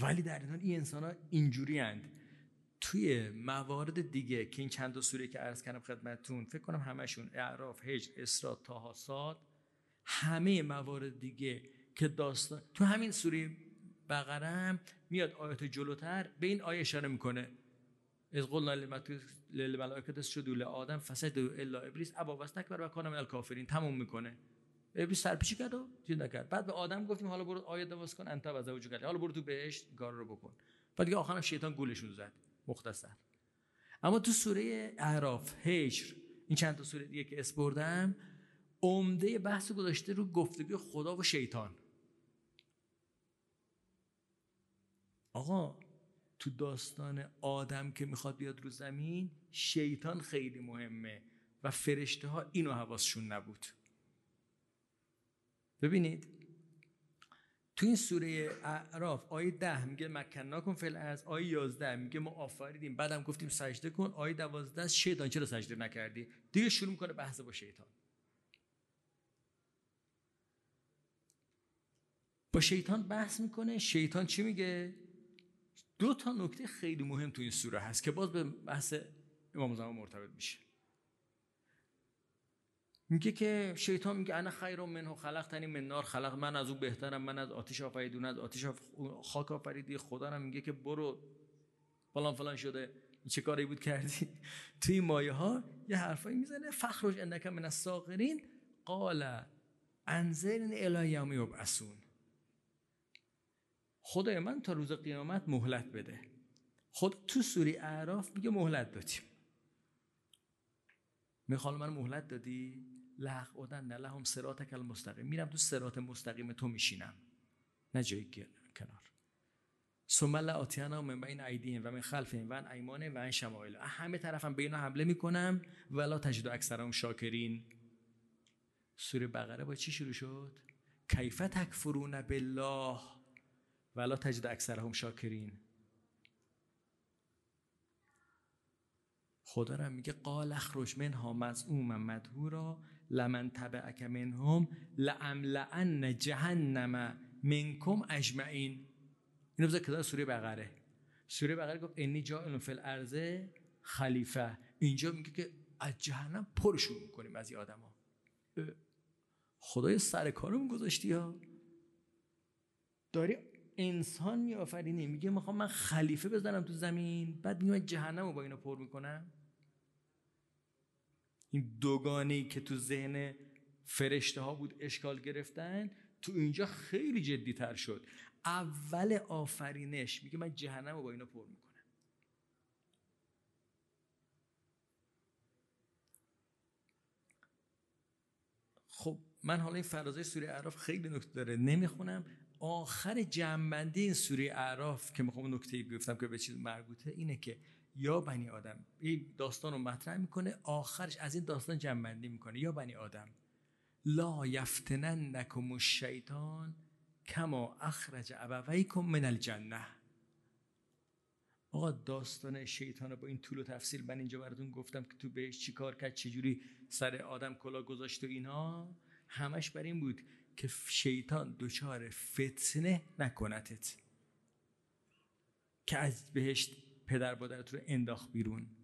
Speaker 1: ولی در این حال این انسان ها اینجوری هند. توی موارد دیگه که این چند سوره که عرض کردم خدمتتون فکر کنم همشون اعراف هجر اسراء تاها صاد همه موارد دیگه که داستان تو همین سوره بقره میاد آیات جلوتر به این آیه اشاره می‌کنه از قلنا للملائکه اسجدوا لآدم فسجدوا الا ابلیس. ابا واستکبر و کان من الکافرین. تموم می‌کنه. ابلیس سرپیچی کرد و چیز نکرد. بعد به آدم گفتیم حالا برو آیه دواز کن انت و زوجک حالا برو تو بهشت کار رو بکن. بعد دیگه آخرم شیطان گولشون زد. مختصر. اما تو سوره اعراف هجر این چند تا سوره دیگه که اسپردم عمده بحث گذاشته رو گفتگو خدا و شیطان. آقا تو داستان آدم که می‌خواد بیاد رو زمین شیطان خیلی مهمه و فرشته ها اینو حواسشون نبود. ببینید تو این سوره اعراف آیه ده میگه کن فل از آیه یازده میگه ما آفریدیم. بعدم گفتیم سجده کن. آیه دوازده شیطان چرا سجده نکردی؟ دیگه شروع می‌کنه بحث با شیطان. با شیطان بحث می‌کنه. شیطان چی میگه؟ دو تا نکته خیلی مهم تو این سوره هست که باز به بحث امام زمان مرتبط میشه. میگه که شیطان میگه انا خیر منه خلقتنی من نار خلق من از او بهترم من از آتش آفریدون از آتش خاک آفریدی خدا هم میگه که برو. فلان فلان شده. چه کاری بود کردی؟ توی مایه ها یه حرفایی می‌زنه. فخرج انک من الساغرین قال انظرنی الی یوم یبعثون. خدای من تا روز قیامت مهلت بده. خود تو سوری اعراف میگه مهلت دادیم. میخوال من مهلت دادی؟ لغ اودن نه لهم سراتک المستقیم. میرم تو سرات مستقیم تو میشینم. نه جایی کنار. ثم لا من بین ایدیهم و من خلفهم و ان ایمان و ان شمائل همه طرفم به اینا حمله می‌کنم ولا تجد اکثرهم شاکرین. سوره بقره با چی شروع شد؟ کیف تکفرون بالله؟ ولا تجد اکثرهم شاکرین. خدا را میگه قال اخرج منها مزعوما مدهورا لمن تبعک منهم لعن جهنم منکم اجمعین. اینو بذار کتاب سوره بقره. سوره بقره گفت انی جائل فی الارض خلیفه. اینجا میگه که از جهنم پرشون می‌کنیم از این آدما. خدای سر کارم گذاشتی ها. داری انسان میآفرینی میگه می‌خوام من خلیفه بزنم تو زمین. بعد میگه جهنم رو با اینا پر می‌کنم. این دوگانه که تو ذهن فرشته ها بود اشکال گرفتن تو اینجا خیلی جدی تر شد. اول آفرینش میگه من جهنم رو با اینا پر می‌کنم. خب من حالا این فرازه سوره اعراف خیلی نکته داره. نمی‌خونم. آخر جنبندی این سوره اعراف که می‌خوام نکته گفتم که به چیز مربوطه اینه که یا بنی آدم این داستان رو مطرح می‌کنه آخرش از این داستان جنبندی می‌کنه. یا بنی آدم لا یفتننکم الشیطان کما اخرج ابویکم من الجنه. آقا داستان شیطان رو با این طول و تفصیل من اینجا براتون گفتم که تو بهش چیکار کرد چجوری سر آدم کلا گذاشت و اینا همش بر این بود که شیطان دچار فتنه نکنتت که از بهشت پدر مادرت رو انداخت بیرون.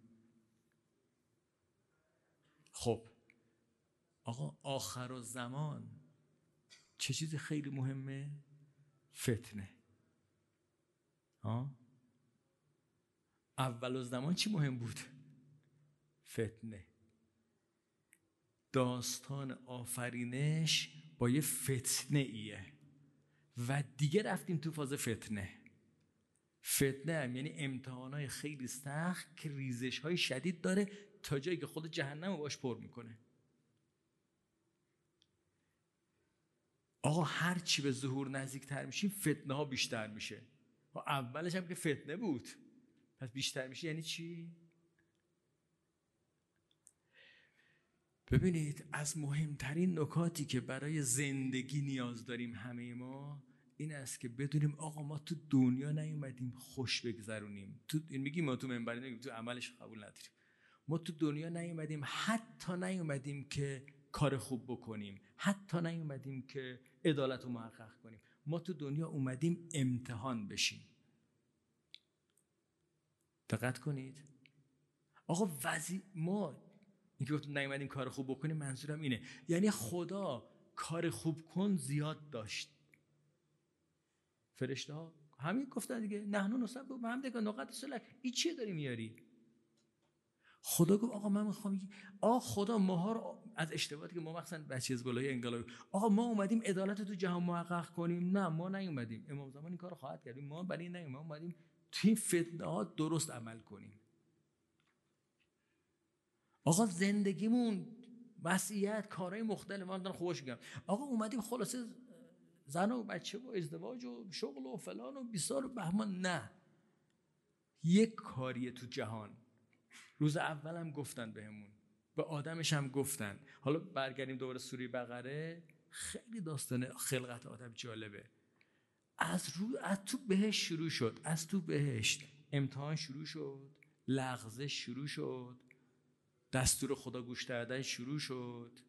Speaker 1: خب آقا آخر و زمان چه چیز خیلی مهمه؟ فتنه. ها؟ اول زمان چی مهم بود؟ فتنه. داستان آفرینش با یه فتنه ایه و دیگه رفتیم تو فاز فتنه. فتنه هم یعنی امتحان های خیلی سخت که ریزش های شدید داره تا جایی که خود جهنم رو باش پر می‌کنه. آقا هر چی به ظهور نزدیکتر میشیم فتنه ها بیشتر میشه. اولش هم که فتنه بود. پس بیشتر میشه یعنی چی؟ ببینید از مهمترین نکاتی که برای زندگی نیاز داریم همه ما این است که بدونیم آقا ما تو دنیا نیومدیم خوش بگذرونیم. تو این میگیم ما تو منبر تو عملش قبول نداریم. ما تو دنیا نیومدیم حتی نیومدیم که کار خوب بکنیم. حتی نیومدیم که عدالت رو محقق کنیم. ما تو دنیا اومدیم امتحان بشیم. دقت کنید. آقا وزی ما اینکه گفتم نیومدیم کار خوب بکنیم منظورم اینه. یعنی خدا کار خوب کن زیاد داشت. فرشته ها همین گفتن دیگه. نحنو نصب به هم دیگه نقط سلک این چیه داری میاری؟ خدا گفت آقا من می‌خوام آقا خدا ماها رو از اشتباهاتی که ما مثلا بچه از بالای انقلابی آقا ما اومدیم عدالت تو جهان محقق کنیم. نه ما نیومدیم. امام زمان این کار خواهد کردیم ما برای این ما اومدیم تو این فتنه ها درست عمل کنیم. آقا زندگیمون وصیت کارهای مختلف من دارم خوبش میگم. آقا اومدیم خلاصه زن و بچه و ازدواج و شغل و فلان و بیسار و بهمان. نه. یک کاریه تو جهان. روز اولم گفتن بهمون. به آدمش هم گفتن. حالا برگردیم دوباره سوری بقره. خیلی داستان خلقت آدم جالبه. از رو از تو بهش شروع شد. از تو بهشت. امتحان شروع شد. لغزش شروع شد. دستور خدا گوش دادن شروع شد.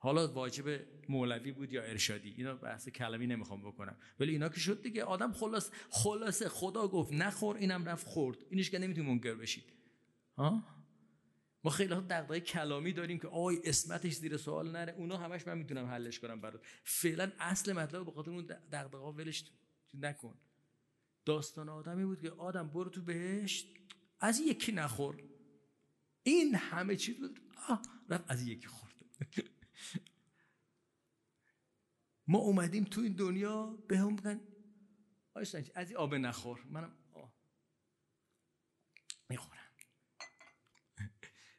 Speaker 1: حالا واجب مولوی بود یا ارشادی؟ اینا بحث کلمی نمی‌خوام بکنم. ولی اینا که شد دیگه آدم خلاص خلاصه خدا گفت نخور اینم رفت خورد. اینش که نمی‌تونی منکر بشید ها؟ ما خیلی ها دغدغه کلامی داریم که آی اسمتش زیر سوال نره. اونا همش من می‌تونم حلش کنم برات. فعلا اصل مطلب به خاطر اون دغدغه ولش نکن. داستان آدمی بود که آدم برو تو بهشت از یکی نخور. این همه چیز آه رفت از یکی خورد ما اومدیم تو این دنیا به هم بگن از این آب نخور. منم آه. می‌خورم.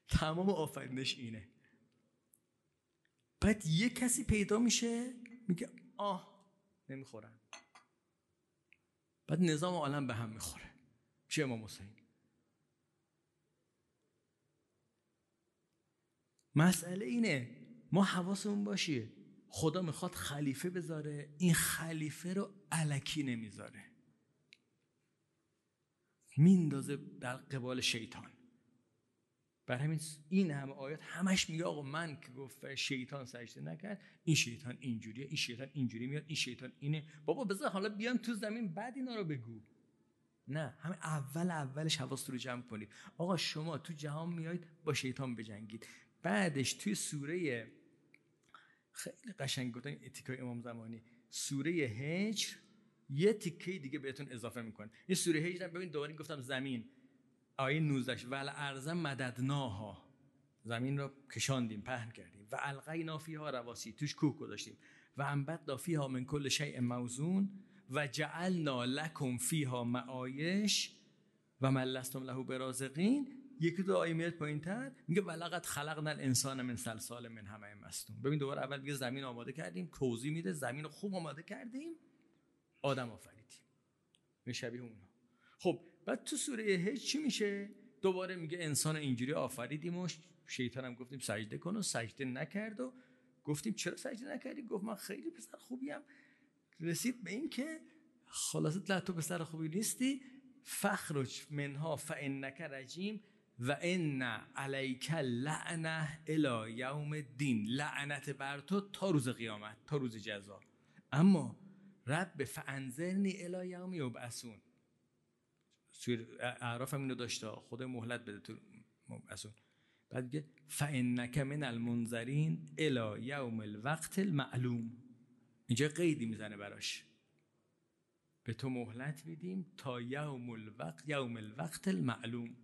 Speaker 1: تمام آفرینش اینه. بعد یه کسی پیدا میشه میگه آه نمی‌خورم. بعد نظام عالم به هم می‌خوره. چه امام حسین مسئله اینه ما حواسمون باشه خدا می‌خواد خلیفه بذاره این خلیفه رو علکی نمی‌ذاره. میندازه در قبال شیطان. بر همین این همه آیات همش میگه آقا من که گفت شیطان سجده نکرد این شیطان اینجوریه این شیطان اینجوری میاد این شیطان اینه. بابا بذار حالا بیان تو زمین بعد اینا رو بگو. نه همه اول اولش حواس رو جمع کنید. آقا شما تو جهان میایید با شیطان بجنگید. بعدش توی سوره خیلی قشنگ گفتن اتیکای امام زمانی. سوره هجر یه تیکه دیگه بهتون اضافه می‌کنه این سوره هجر ببین دوباره گفتم زمین. آیه 19 ول ارض مددناها. زمین رو کشاندیم پهن کردیم. و القینا فیها رواسی. توش کوه گذاشتیم. و انبت فیها من کل شیء موزون و جعلنا لکم فیها معایش و من لستم له برازقین. یکی دو آیه میاد پایین تر میگه ولقد خلقنا الانسان من سلسال من همه مستون. ببین دوباره اول میگه زمین آماده کردیم توضیح میده زمین رو خوب آماده کردیم آدم آفریدیم. شبیه اونا. خب بعد تو سوره هج چی میشه؟ دوباره میگه انسان اینجوری آفریدیم و شیطان هم گفتیم سجده کن و سجده نکرد و گفتیم چرا سجده نکردی؟ گفت من خیلی پسر خوبیم رسید به این که خلاصه تو پسر خوبی نیستی. فاخرج منها فانک رجیم. و ان علیک اللعنه الی یوم الدین. لعنت بر تو تا روز قیامت تا روز جزا. اما رب فانظرنی الی یوم یبعثون. سوره اعراف هم اینو داشته. خب مهلت بده تا یبعثون بعد میگه فانک من المنظرین الی یوم الوقت المعلوم. اینجا قیدی می‌زنه براش. به تو مهلت میدیم تا یوم الوقت یوم الوقت المعلوم.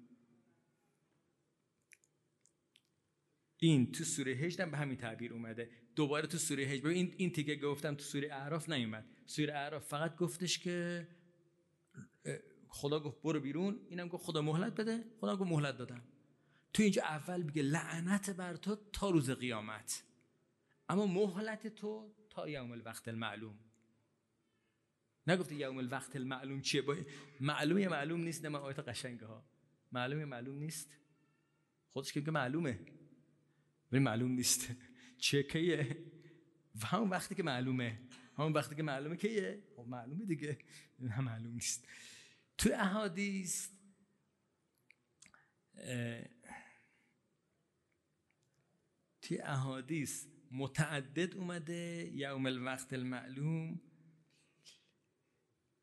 Speaker 1: این تو سوره هجد به همین تعبیر اومده. دوباره تو سوره هجد. این این تیکه گفتم تو سوره اعراف نیومد. سوره اعراف فقط گفتش که خدا گفت برو بیرون. اینم گفت خدا مهلت بده. خدا گفت مهلت دادم. تو اینجا اول میگه لعنت بر تو تا روز قیامت. اما مهلت تو تا یوم الوقت المعلوم. نگفته یوم الوقت المعلوم چیه؟ با معلوم یا معلوم نیست؟ نه آیت قشنگه ها. معلوم یا معلوم نیست؟ خودش که معلومه. معلوم نیست. چه کیه؟ و همون وقتی که معلومه. همون وقتی که معلومه کیه؟ خب معلومه دیگه. نه معلوم نیست. تو احادیث توی احادیث متعدد اومده یوم الوقت المعلوم.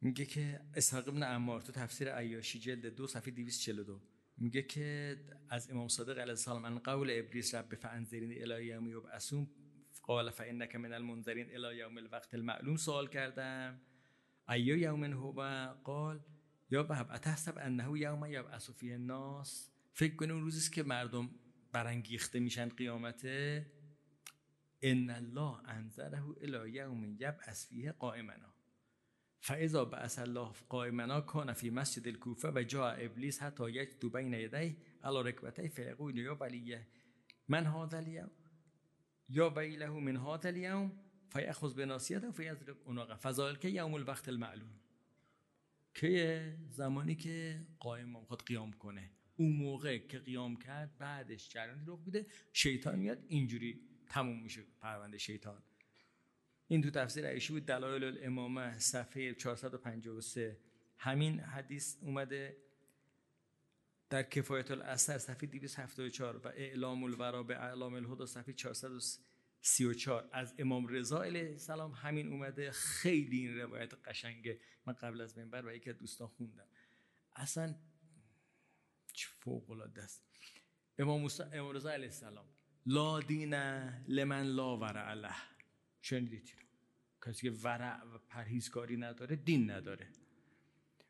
Speaker 1: میگه که اسحاق ابن عمار تو تفسیر عیاشی جلد دو صفحه 242 میگه که از امام صادق علیه السلام عن قول ابلیس رب فانظرنی الی یوم یبعثون قال فانک من المنظرین الی یوم الوقت المعلوم سوال کردم. ای یوم هو؟ قال یا وهب اتحسب انه یوم یبعث فیه الناس؟ فکر کنه اون روزی که مردم برانگیخته میشن قیامته ان الله انذره الی یوم یبعث فیه قائمنا فاذا بعث الله قائمنا کان فی مسجد الکوفه و جاء ابلیس حتی یجدو بین یدیه علی رکبتیه فیقول یا ولیه من هذا اليوم؟ یا ویله من هذا اليوم؟ فیأخذ بناصیته فیضرب عنقه. فذلک یوم الوقت المعلوم. که زمانی که قائم می‌خواد قیام کنه. اون موقع که قیام کرد بعدش جریانی رخ بده شیطان میاد اینجوری تموم میشه پرونده شیطان. این تو تفسیر عیشی بود دلایل الامامه صفحه 453 همین حدیث اومده در کفایت الاثر صفحه 274 و اعلام الورا به اعلام الهدا صفحه 434 از امام رضا علیه السلام همین اومده. خیلی این روایت قشنگه. من قبل از منبر و یکی از دوستان خوندم. اصلا فوق العاده است. امام, امام رضا علیه السلام لا دین لمن لا ورع شنیدید کسی که ورع و پرهیزکاری نداره دین نداره.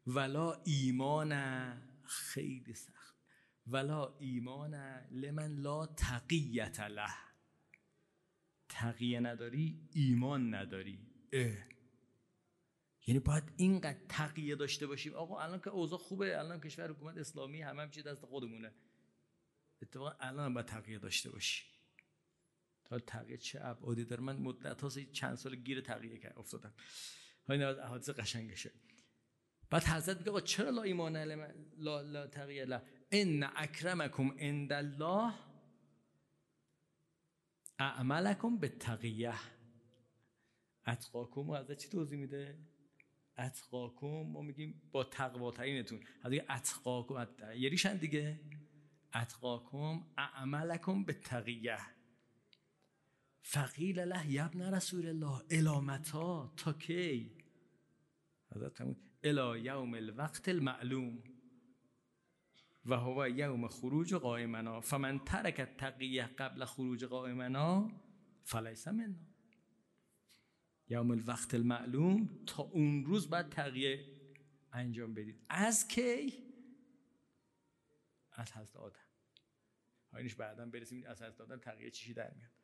Speaker 1: ولا ایمان خیلی سخت. ولا ایمان لمن لا تقیت له. تقیه نداری ایمان نداری. اه. یعنی باید اینقدر تقیه داشته باشیم. آقا الان که اوضاع خوبه الان کشور حکومت اسلامی همه هم چیز دست خودمونه. اتفاقا الان باید تقیه داشته باشی. تا تقیه چه ابعادی داره؟ من مدت ها چند سال گیر تقیه کرد افتادم. های از احادیث قشنگشه بعد حضرت میگه آقا چرا لا ایمان لا, لا تقیه لا ان اکرمکم عند الله اعملکم به تقیه اتقاکم حضرت چی توضیح میده؟ اتقاکم ما میگیم با تقواترینتون حضرت اتقاکم یریشن دیگه؟ اتقاکم اعملکم به تقیه فقیل له یبن رسول الله الامتا تا کی؟ حضرت همون الا یوم الوقت المعلوم. و هو یوم خروج قائمنا. فمن ترک تقیه قبل خروج قائمنا فلیس منا. یوم الوقت المعلوم تا اون روز بعد تقیه انجام بدید. از کی؟ از حضرت آدم. اینش بعدا برسیم از حضرت آدم تقیه چیشی در میاد؟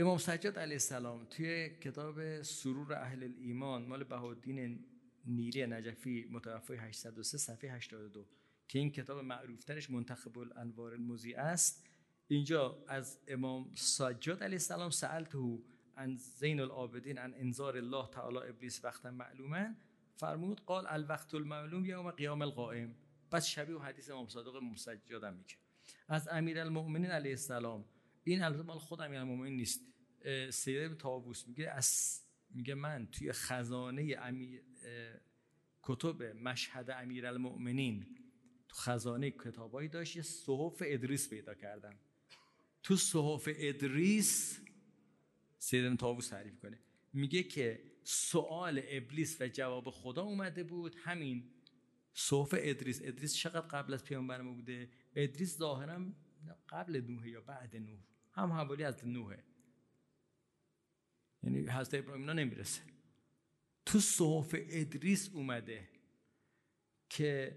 Speaker 1: امام سجاد علیه السلام توی کتاب سرور اهل ایمان مال بهادین نیری نجفی متوفای 803 صفحه 82 که این کتاب معروفترش منتخب الانوار الموزی است. اینجا از امام سجاد علیه السلام سألته ان زین العابدین ان انذار الله تعالی ابلیس وقتا معلوما فرمود قال الوقت المعلوم یوم قیام القائم. پس شبیه و حدیث امام صادق مسجد هم میگه. از امیر المؤمنین علیه السلام این البته مال خود امیر المؤمنین نیست. سید بن طاووس میگه از میگه من توی خزانه امیر کتب مشهد امیر المؤمنین تو خزانه کتابایی داشت یه صحف ادریس پیدا کردم. تو صحف ادریس سید بن طاووس تعریف کنه. میگه که سوال ابلیس و جواب خدا اومده بود. همین صحف ادریس. ادریس چقدر قبل از پیامبر ما بوده؟ ادریس ظاهرا قبل نوح یا بعد نوح؟ هم حوالی از نوحه. یعنی حضرت ابراهیم نمی‌رسه. تو صحف ادریس اومده که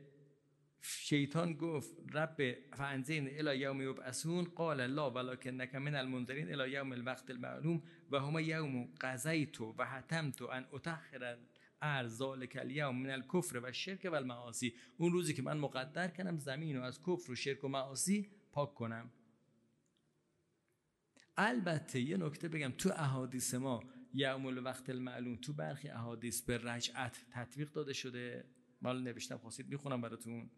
Speaker 1: شیطان گفت رب فانزین الى یوم یبعثون قال لا ولكنك من المنذرین الى یوم الوقت المعلوم و هما یوم قضیت و حتمت ان اتخر ذالک الیوم من الکفر و شرک و المعاصی. اون روزی که من مقدر کردم زمین رو از کفر و شرک و معاصی پاک کنم. البته یه نکته بگم تو احادیث ما یوم الوقت المعلوم تو برخی احادیث به رجعت تطبیق داده شده. مال نوشتم خواستید می‌خونم براتون.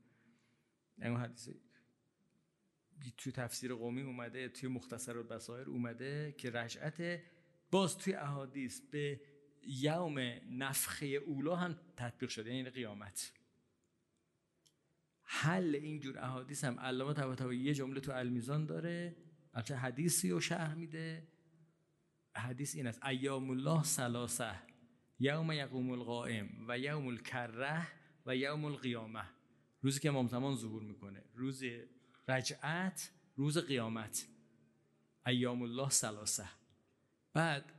Speaker 1: اون حدیث توی تفسیر قومی اومده توی مختصر البصائر اومده که رجعت باز توی احادیث به یوم نفخه اولا هم تطبیق شده یعنی قیامت. حل اینجور احادیث هم علامه طباطبایی یه جمله تو المیزان داره. البته حدیثی رو شرح میده. حدیث این است. ایام الله سلاسه یوم یقوم القائم و یوم الکره و یوم القیامه. روزی که امام زمان ظهور می‌کنه. روز رجعت روز قیامت. ایام الله سلاسه بعد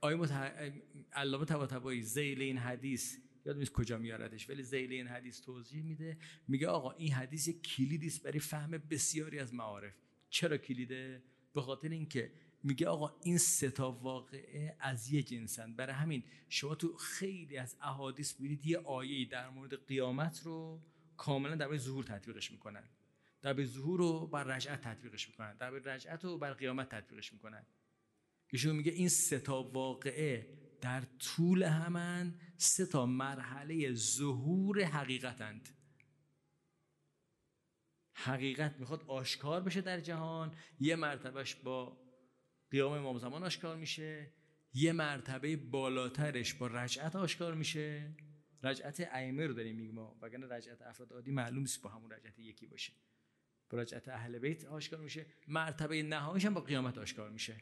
Speaker 1: آیه متح... علامه طباطبایی زیل این حدیث یاد نیست کجا میاردش ولی زیل این حدیث توضیح میده. میگه آقا این حدیث یک کلیدی است برای فهم بسیاری از معارف. چرا کلیده؟ به خاطر اینکه میگه آقا این سه تا واقعه از یه جنسن. برای همین شما تو خیلی از احادیث میرید یه آیه در مورد قیامت رو کاملا در ظهور تطبیقش می‌کنن. در ظهور رو بر رجعت تطبیقش می‌کنن. در رجعت رو بر قیامت تطبیقش می‌کنن. ایشون میگه این سه تا واقعه در طول همن سه تا مرحله ظهور حقیقتند. حقیقت می‌خواد آشکار بشه در جهان یه مرتبهش با قیام امام زمان آشکار میشه یه مرتبه بالاترش با رجعت آشکار میشه. رجعت ائمه رو داریم میگیم ما وگرنه رجعت افراد عادی معلوم نیست با همون رجعت یکی باشه. با رجعت اهل بیت آشکار میشه. مرتبه نهاییش هم با قیامت آشکار میشه.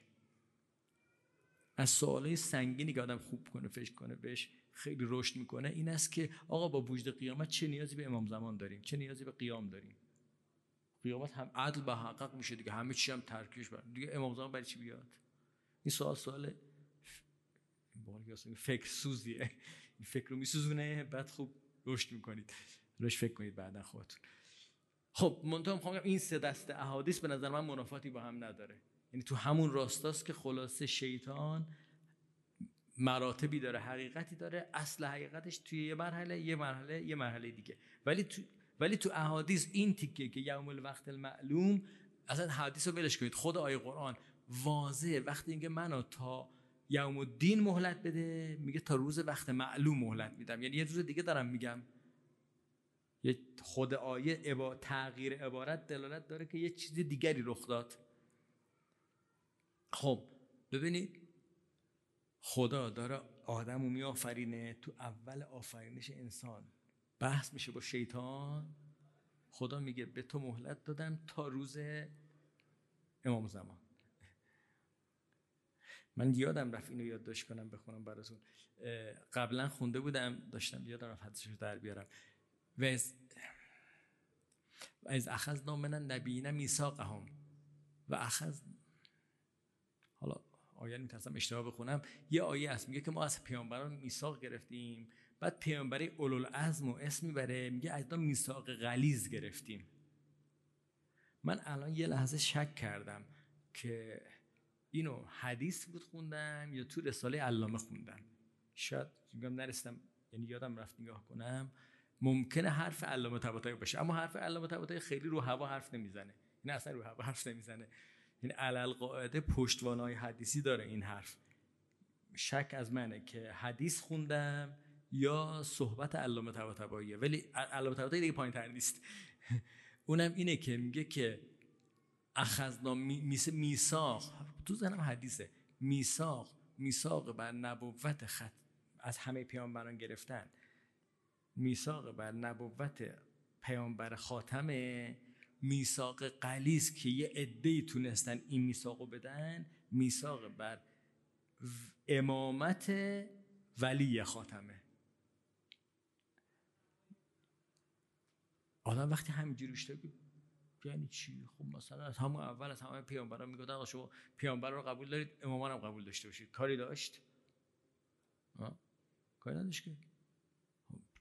Speaker 1: از سوالای سنگینی که آدم خوب کنه فکر کنه بهش خیلی رشد می‌کنه این است که آقا با وجود قیامت چه نیازی به امام زمان داریم؟ چه نیازی به قیام داریم؟ قیامت هم عدل به حقق میشه دیگه. همه چی هم ترکیش بر دیگه امام زمان برای چی بیاد؟ این سوال سوال فکر سوزیه. این فکر رو میسوزونه. بعد خوب رشد می‌کنید. روش فکر کنید بعدا خودتون. خب منتها می‌خوام این سه دسته احادیث به نظر من منافاتی با هم نداره. یعنی تو همون راستاست که خلاصه شیطان مراتبی داره حقیقتی داره اصل حقیقتش توی یه مرحله یه مرحله یه مرحله دیگه. ولی تو ولی تو احادیث این تیکه که یوم الوقت المعلوم اصلا حدیث رو ولش کنید. خود آیه قرآن واضحه. وقتی اینکه منو تا یوم الدین مهلت بده میگه تا روز وقت معلوم مهلت میدم. یعنی یه روز دیگه دارم میگم. یه خود آیه عبا... تغییر عبارت دلالت داره که یه چیز دیگری رخ داد. خب ببینید خدا داره آدم رو میآفرینه تو اول آفرینش انسان. بحث میشه با شیطان. خدا میگه به تو مهلت دادم تا روز امام زمان. من یادم رفت اینو یادداشت کنم بخونم براتون. قبلا خونده بودم داشتم یادم رفت حدثش در بیارم. و از و از اخذ نامن نبیین میثاقهم. و اخذ حالا آیه میترسم اشتباه بخونم. یه آیه هست میگه که ما از پیامبران میثاق گرفتیم. بعد پیامبری اولوالعزم و اسم می‌بره میگه از میثاق غلیز گرفتیم. من الان یه لحظه شک کردم که اینو حدیث بود خوندم یا تو رساله علامه خوندم. شاید میگم نرستم یعنی یادم رفت نگاه کنم. ممکنه حرف علامه طباطبایی باشه اما حرف علامه طباطبایی خیلی رو هوا حرف نمی‌زنه. این اصلا رو هوا حرف نمی‌زنه. این علل قاعده پشتوانای حدیثی داره این حرف. شک از منه که حدیث خوندم یا صحبت علامه طباطباییه ولی علامه طباطبایی دیگه پایین تر نیست. اونم اینه که میگه که اخذنا میس میساق تو زنم حدیثه. میساق میساق بر نبوت خط از همه پیامبران گرفتن. میساق بر نبوت پیامبر خاتمه. میساق قلیز که یه عده تونستن این میساقو بدن. میساق بر امامت ولی خاتمه. آدم وقتی همینجوری بیشتر یعنی چی؟ خب مثلا از همون اول از همه پیامبران می‌گفتن آقا شما پیامبر رو قبول دارید امامان هم قبول داشته باشید. کاری داشت؟ کاری نداشت که.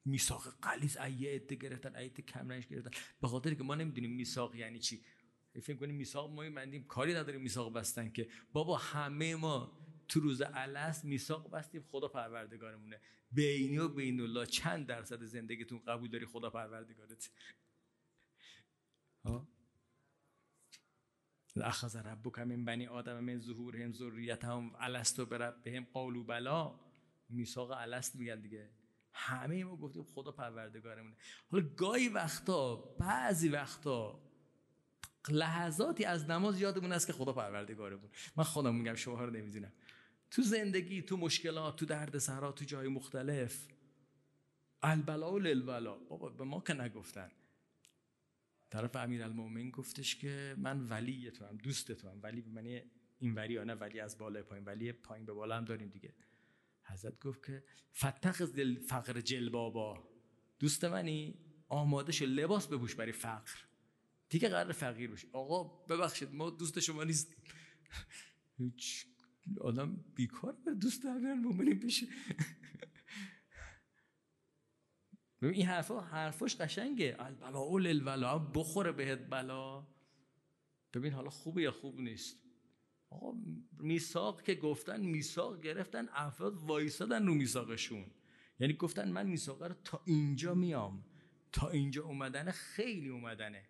Speaker 1: میثاق قلیز ایه عده گرفتن ایه کمرنش گرفتن. به خاطر که ما نمی‌دونیم میثاق یعنی چی. فکر کنیم میثاق ما مندیم. کاری نداریم میثاق بستن که. بابا همه ما تو روز الست میثاق بستیم خدا پروردگارمونه. بینی و بین الله چند درصد زندگیتون قبول داری خدا پروردگارت؟ ها؟ اخذ ربک من بنی آدم من ظهورهم ذریتهم الستو بربهم قالوا بلا. میثاق الست میگن دیگه. همه ما گفتیم خدا پروردگارمونه. حالا گاهی وقتا بعضی وقتا لحظاتی از نماز یادمون است که خدا پروردگارمون. من خودم میگم شما رو نمی‌دونم. تو زندگی تو مشکلات تو درد سرا تو جای مختلف. البلا و للبلا بابا به ما که نگفتن. طرف امیر المومن گفتش که من ولی تو هم دوست تو هم. ولی معنی این ولی نه ولی از بالا پایین. ولی پایین به بالا هم داریم دیگه. حضرت گفت که فتخ دل فقر جلبابا دوست منی؟ آماده شو لباس بپوش برای فقر. دیگه قرار فقیر بشی. آقا ببخشید ما دوست شما نیست هیچ آدم بیکار به دوست امیر بشه ببین این حرفا حرفاش قشنگه. اول الولا بخوره بهت بلا. ببین حالا خوبه یا خوب نیست؟ آقا میثاق که گفتن میثاق گرفتن افراد وایسادن رو میثاقشون. یعنی گفتن من میثاق رو تا اینجا میام. تا اینجا اومدنه خیلی اومدنه.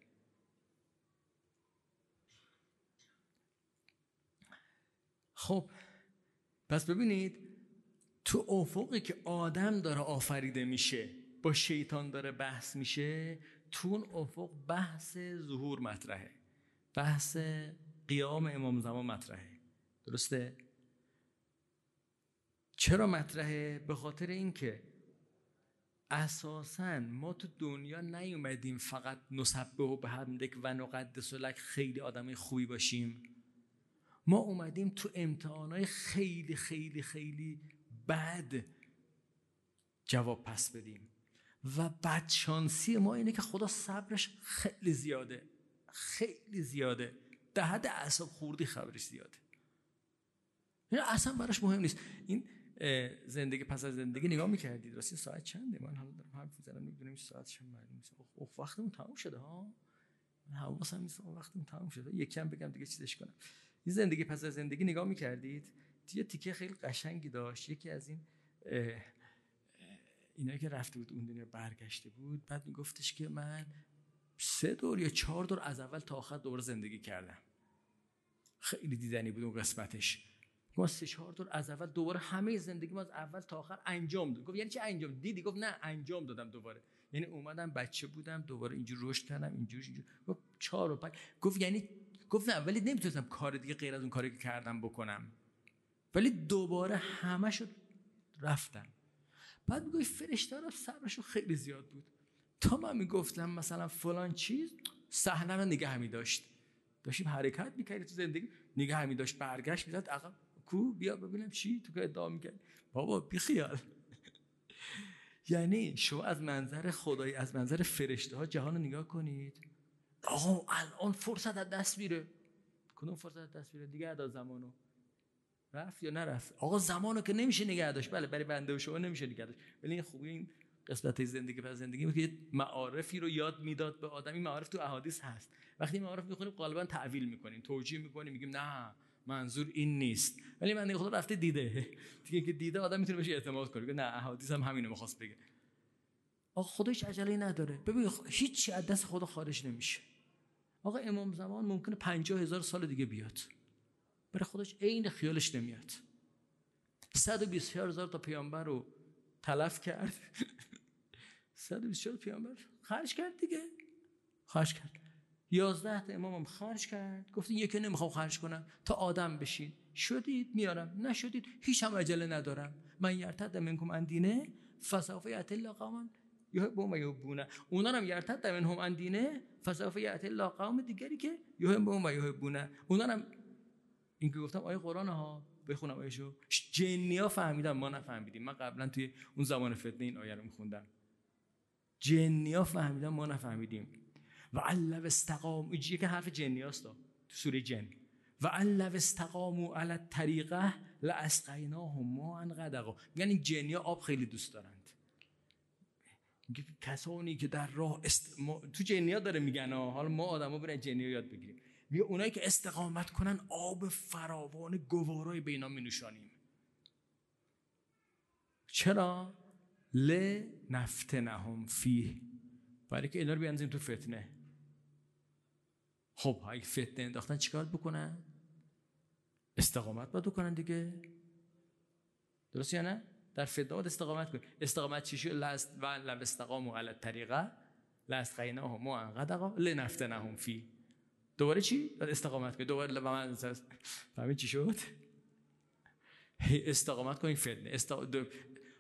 Speaker 1: خب پس ببینید تو افقی که آدم داره آفریده میشه با شیطان داره بحث میشه تو اون افق بحث ظهور مطرحه بحث قیام امام زمان مطرحه. درسته؟ چرا مطرحه؟ به خاطر اینکه اساسا ما تو دنیا نیومدیم فقط نسبه و به همدک و نقدس و لک خیلی آدم خوبی باشیم. ما اومدیم تو امتحانای خیلی خیلی خیلی بد جواب پس بدیم. و بدشانسی ما اینه که خدا صبرش خیلی زیاده. خیلی زیاده. در حد اعصاب خوردی خبرش زیاده. این اصلا براش مهم نیست. این زندگی پس از زندگی نگاه می‌کردید؟ راستی ساعت چنده؟ من حالا دارم حرف می‌زنم می‌دونم ساعت چند معلوم نیست. اوه وقتمون تموم شده ها. حواسم نیست وقتمون تموم شده. یکی هم بگم دیگه چیزش کنم. این زندگی پس از زندگی نگاه می‌کردید یه تیکه خیلی قشنگی داشت. یکی از این اینایی که رفته بود اون دنیا برگشته بود بعد میگفتش که من سه دور یا چهار دور از اول تا آخر دور زندگی کردم. خیلی دیدنی بود اون قسمتش. ما سه چهار دور از اول دوباره همه زندگی ما از اول تا آخر انجام داد. گفت یعنی چه انجام؟ دیدی؟ گفت نه انجام دادم دوباره. یعنی اومدم بچه بودم دوباره اینجور رشد کردم اینجور اینجور گفت چهار و پنج. گفت یعنی گفت نه ولی نمی‌تونستم کار دیگه غیر از اون کاری که کردم بکنم. ولی دوباره همشو رفتم. بعد میگوی فرشته رو صبرشو خیلی زیاد بود. تا من می‌گفتم مثلا فلان چیز صحنه رو نگه همی داشت. داشتیم حرکت می‌کردی تو زندگی نگه همی داشت برگشت می‌زد عقب کو بیا ببینم چی تو که ادعا می‌کرد بابا بیخیال یعنی شما از منظر خدایی از منظر فرشته ها جهان رو نگاه کنید. آقا الان فرصت از دست میره. کدوم فرصت از دست میره؟ دیگه ادا زمانو. رفت یا نرفت؟ آقا زمانو که نمیشه نگه داشت. بله برای بنده و شما نمیشه نگه داشت. ولی این خوبی این قسمت زندگی پس زندگی که معارفی رو یاد می‌داد به آدم. این معارف تو احادیث هست. وقتی معارف می‌خونیم غالبا تعویل می‌کنیم. توجیه می‌کنیم میگیم نه منظور این نیست. ولی من خدا رفته دیده. دیگه که دیده آدم می‌تونه بهش اعتماد کنه. نه احادیث هم همینو می‌خواست بگه. آقا خودش عجله نداره. ببین هیچ از دست خدا خارج نمیشه. آقا امام زمان ممکنه پنجاه هزار سال دیگه بیاد. برای خودش عین خیالش نمیاد. 124 هزار تا پیامبر رو تلف کرد. 124 پیامبر خرج کرد دیگه. خرج کرد. 11 تا امامم خرج کرد. گفت یکی نمی‌خوام خرج کنم. تا آدم بشید شدید؟ میارم. نشدید؟ هیچ هم عجله ندارم. من یرتد منکم اندینه فسوف یأتی الله قوما. یحبون و یحبونه. اونا هم یرتد منهم اندینه فسوف یأتی الله قوم دیگری که یحبون و یحبونه. اونا هم این که گفتم آیه قرآن ها. بخونم آیشو جنیا فهمیدم ما نفهمیدیم. من قبلا توی اون زمان فتنه این آیه رو میخوندم. جنیا فهمیدم ما نفهمیدیم. و علو استقام که حرف جنیاست تو سوره جن. و علو استقامو علی الطریقه لاسقیناهم ما ان غدقا یعنی جنیا آب خیلی دوست دارند کسانی که در راه است... تو جنیا داره میگن حالا ما آدما برای جنیا یاد بگیریم. میگه اونایی که استقامت کنن آب فراوان گوارای بینا می نوشانیم چرا؟ ل نفتنهم فیه. برای که اینا رو بیانزیم تو فتنه. خب اگه فتنه انداختن چیکار بکنن؟ استقامت باید بکنن دیگه. درست یا نه؟ در فتنه استقامت کن استقامت چی شد؟ لست و لو استقاموا علی الطریقه لست قیناهم ما انقدقا لنفتنهم فی. دوباره چی؟ استقامت کن دوباره لب من فهمید چی شد؟ استقامت کنیم فتنه. استق...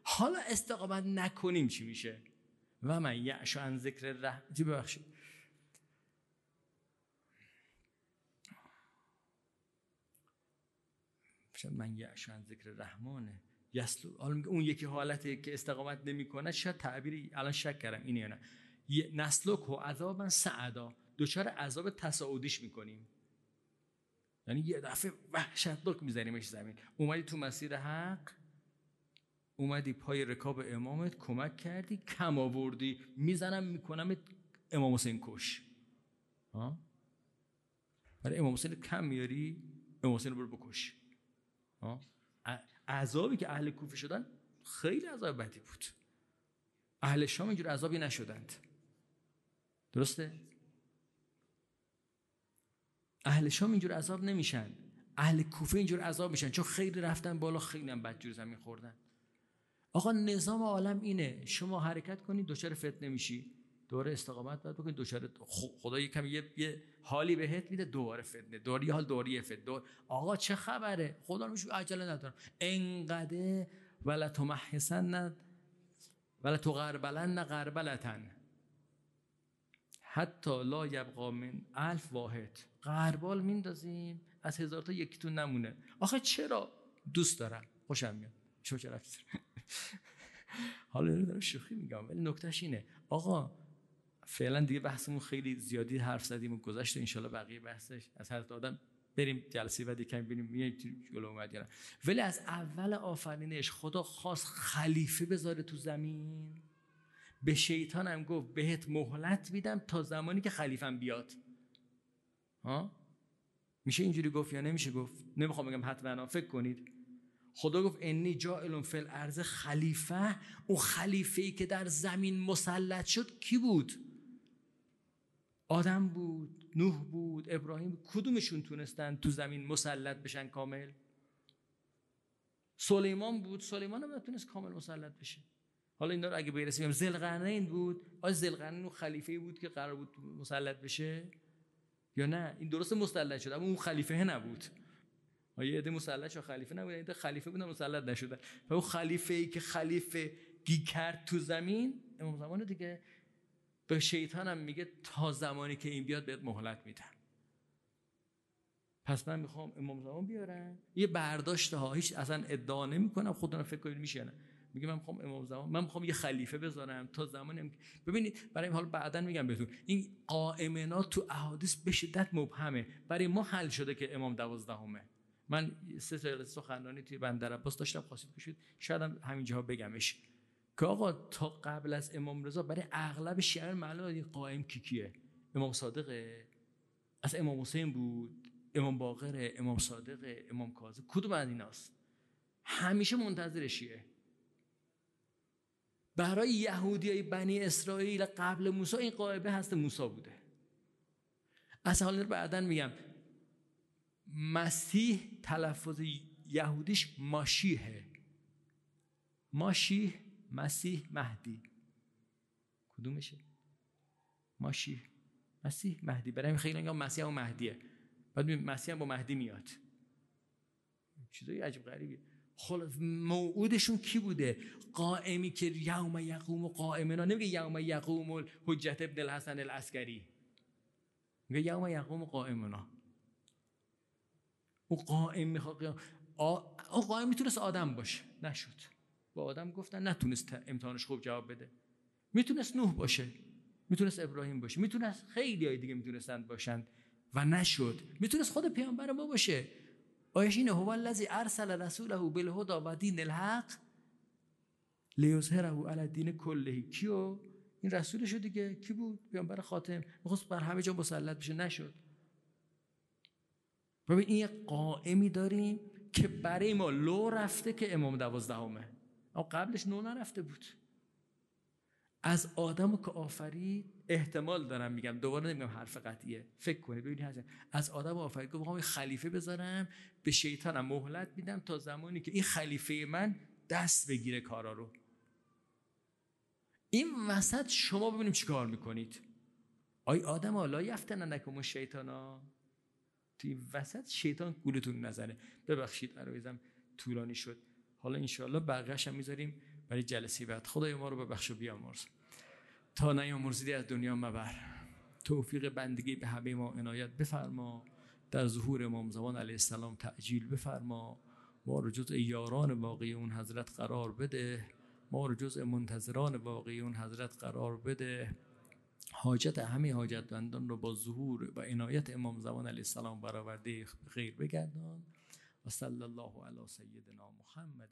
Speaker 1: حالا استقامت نکنیم چی میشه؟ و من یعش عن ذکر رحم چی ببخشید؟ من یعش عن ذکر رحمانه حالا اون یکی حالتی که استقامت نمی‌کنه شاید تعبیری؟ الان شک کردم اینه یا نه. نسلک و عذابا سعدا. دچار عذاب تصاعدیش می‌کنیم. یعنی یه دفعه وحشتناک میزنیمش زمین. اومدی تو مسیر حق اومدی پای رکاب امامت کمک کردی کم آوردی. می‌زنم می‌کنم امام حسین کش. ها؟ برای امام حسین کم میاری امام حسین رو برو بکش. عذابی که اهل کوفه شدن خیلی عذاب بدی بود. اهل شام اینجور عذابی نشدند. درسته؟ اهل شام اینجور عذاب نمیشن. اهل کوفه اینجور عذاب میشن. چون خیلی رفتن بالا خیلی هم بدجور زمین خوردن. آقا نظام عالم اینه. شما حرکت کنید دچار فتنه میشی. دوباره استقامت باید بکنید دچار خدا یه،, یه حالی بهت میده دوباره فتنه. دوباره حال دوباره فتنه. دور... آقا چه خبره؟ خدا میشه عجله ندارم. انقدر ولا تمحسن ولا تغربلن غربلتن. حتی لا یبقا من الف واحد. غربال میندازیم از هزار تا یکیتون نمونه. آخه چرا؟ دوست دارم. خوشم میاد. شو چرا حالا دارم شوخی میگم ولی نکتهش اینه. آقا فعلا دیگه بحثمون خیلی زیادی حرف زدیم و گذشت انشالله بقیه بحثش از هر آدم بریم جلسه بعد کم ببینیم میای جلو اومد یا ولی از اول آفرینش خدا خواست خلیفه بذاره تو زمین. به شیطانم گفت بهت مهلت میدم تا زمانی که خلیفم بیاد. ها؟ میشه اینجوری گفت یا نمیشه گفت؟ نمی‌خوام بگم حتما فکر کنید. خدا گفت انی جائل فی الارض خلیفه. اون خلیفه ای که در زمین مسلط شد کی بود؟ آدم بود نوح بود ابراهیم کدومشون تونستن تو زمین مسلط بشن کامل؟ سلیمان بود سلیمان هم نتونست کامل مسلط بشه. حالا این رو اگه برسیم زلقرنین بود. آیا زلقرنین اون خلیفه بود که قرار بود مسلط بشه؟ یا نه؟ این درست مسلط شد اما اون خلیفه نبود. آیا عده مسلط شد خلیفه نبود این خلیفه بودن مسلط نشدن. و اون خلیفه ای که خلیفه گی کرد تو زمین امام زمان دیگه به شیطان هم میگه تا زمانی که این بیاد بهت مهلت میدم. پس من می‌خوام امام زمان بیارم یه برداشت ها هیچ اصلا ادعا نمی‌کنم. خودم فکر کنید میشه میگه من می‌خوام امام زمان من می‌خوام یه خلیفه بذارم تا زمانی ببینید برای حال بعدا میگم بهتون. این قائمنات تو احادیث به شدت مبهمه. برای ما حل شده که امام دوازدهمه. من سه تا سخنرانی توی بندر عباس داشتم خواستید بشید شاید هم همینجا بگمش. که آقا تا قبل از امام رضا برای اغلب شیعه معلومه قائم کی کیه؟ امام صادقه. از امام حسین بود امام باقره امام صادقه امام کاظم. کدوم از ایناست؟ همیشه منتظر شیعه. برای یهودی های بنی اسرائیل قبل موسی این قائبه هست موسی بوده. از حال بعدا میگم. مسیح تلفظ یهودیش ماشیه ماشیح مسیح مهدی. کدومشه؟ ماشیح مسیح مهدی. برای خیلی انگار مسیح و مهدیه. بعد مسیح با مهدی میاد. چیزای عجیب غریبیه خلاص موعودشون کی بوده؟ قائمی که یوم یقوم و قائمنا نمیگه یوم یقوم حجت ابن الحسن العسکری. میگه یوم یقوم قائمنا او قائم می‌خواد او قائم می‌تونست آدم باشه. نشد. با آدم گفتن نتونست امتحانش خوب جواب بده. می‌تونست نوح باشه. می‌تونست ابراهیم باشه. می‌تونست خیلی های دیگه می‌تونستند باشند و نشد. می‌تونست خود پیامبر ما باشه. آیش اینه هو الذی ارسل رسوله بالهدى و دین الحق لیظهره علی الدین کله کیو؟ این رسولش دیگه. کی بود؟ پیامبر خاتم. می‌خواست بر همه جا مسلط بشه. نشد. ببین این قائمی داریم که برای ما لو رفته که امام دوازدهمه. اما قبلش نو نرفته بود. از آدم که آفرید احتمال دارم میگم دوباره نمیگم حرف قطعیه. فکر کنید ببینید از آدم آفرید که می‌خوام خلیفه بذارم به شیطانم مهلت میدم تا زمانی که این خلیفه من دست بگیره کارا رو. این وسط شما ببینیم چیکار می‌کنید. آی آدم ها لا یفتن نکم شیطانا. توی وسط شیطان گولتون نزنه. ببخشید عرایزم طولانی شد. حالا انشاءالله بقیهش هم می‌ذاریم برای جلسه بعد. خدای ما رو ببخش و بیامرز. تا نیامرزیدی از دنیا مبر. توفیق بندگی به همه ما عنایت بفرما. در ظهور امام زمان علیه السلام تعجیل بفرما. ما رو جز یاران واقعی اون حضرت قرار بده. ما رو جز منتظران واقعی اون حضرت قرار بده. حاجت همه حاجتمندان رو با ظهور و عنایت امام زمان علیه السلام برآورده خیر بگردان. وصلى الله على سيدنا محمد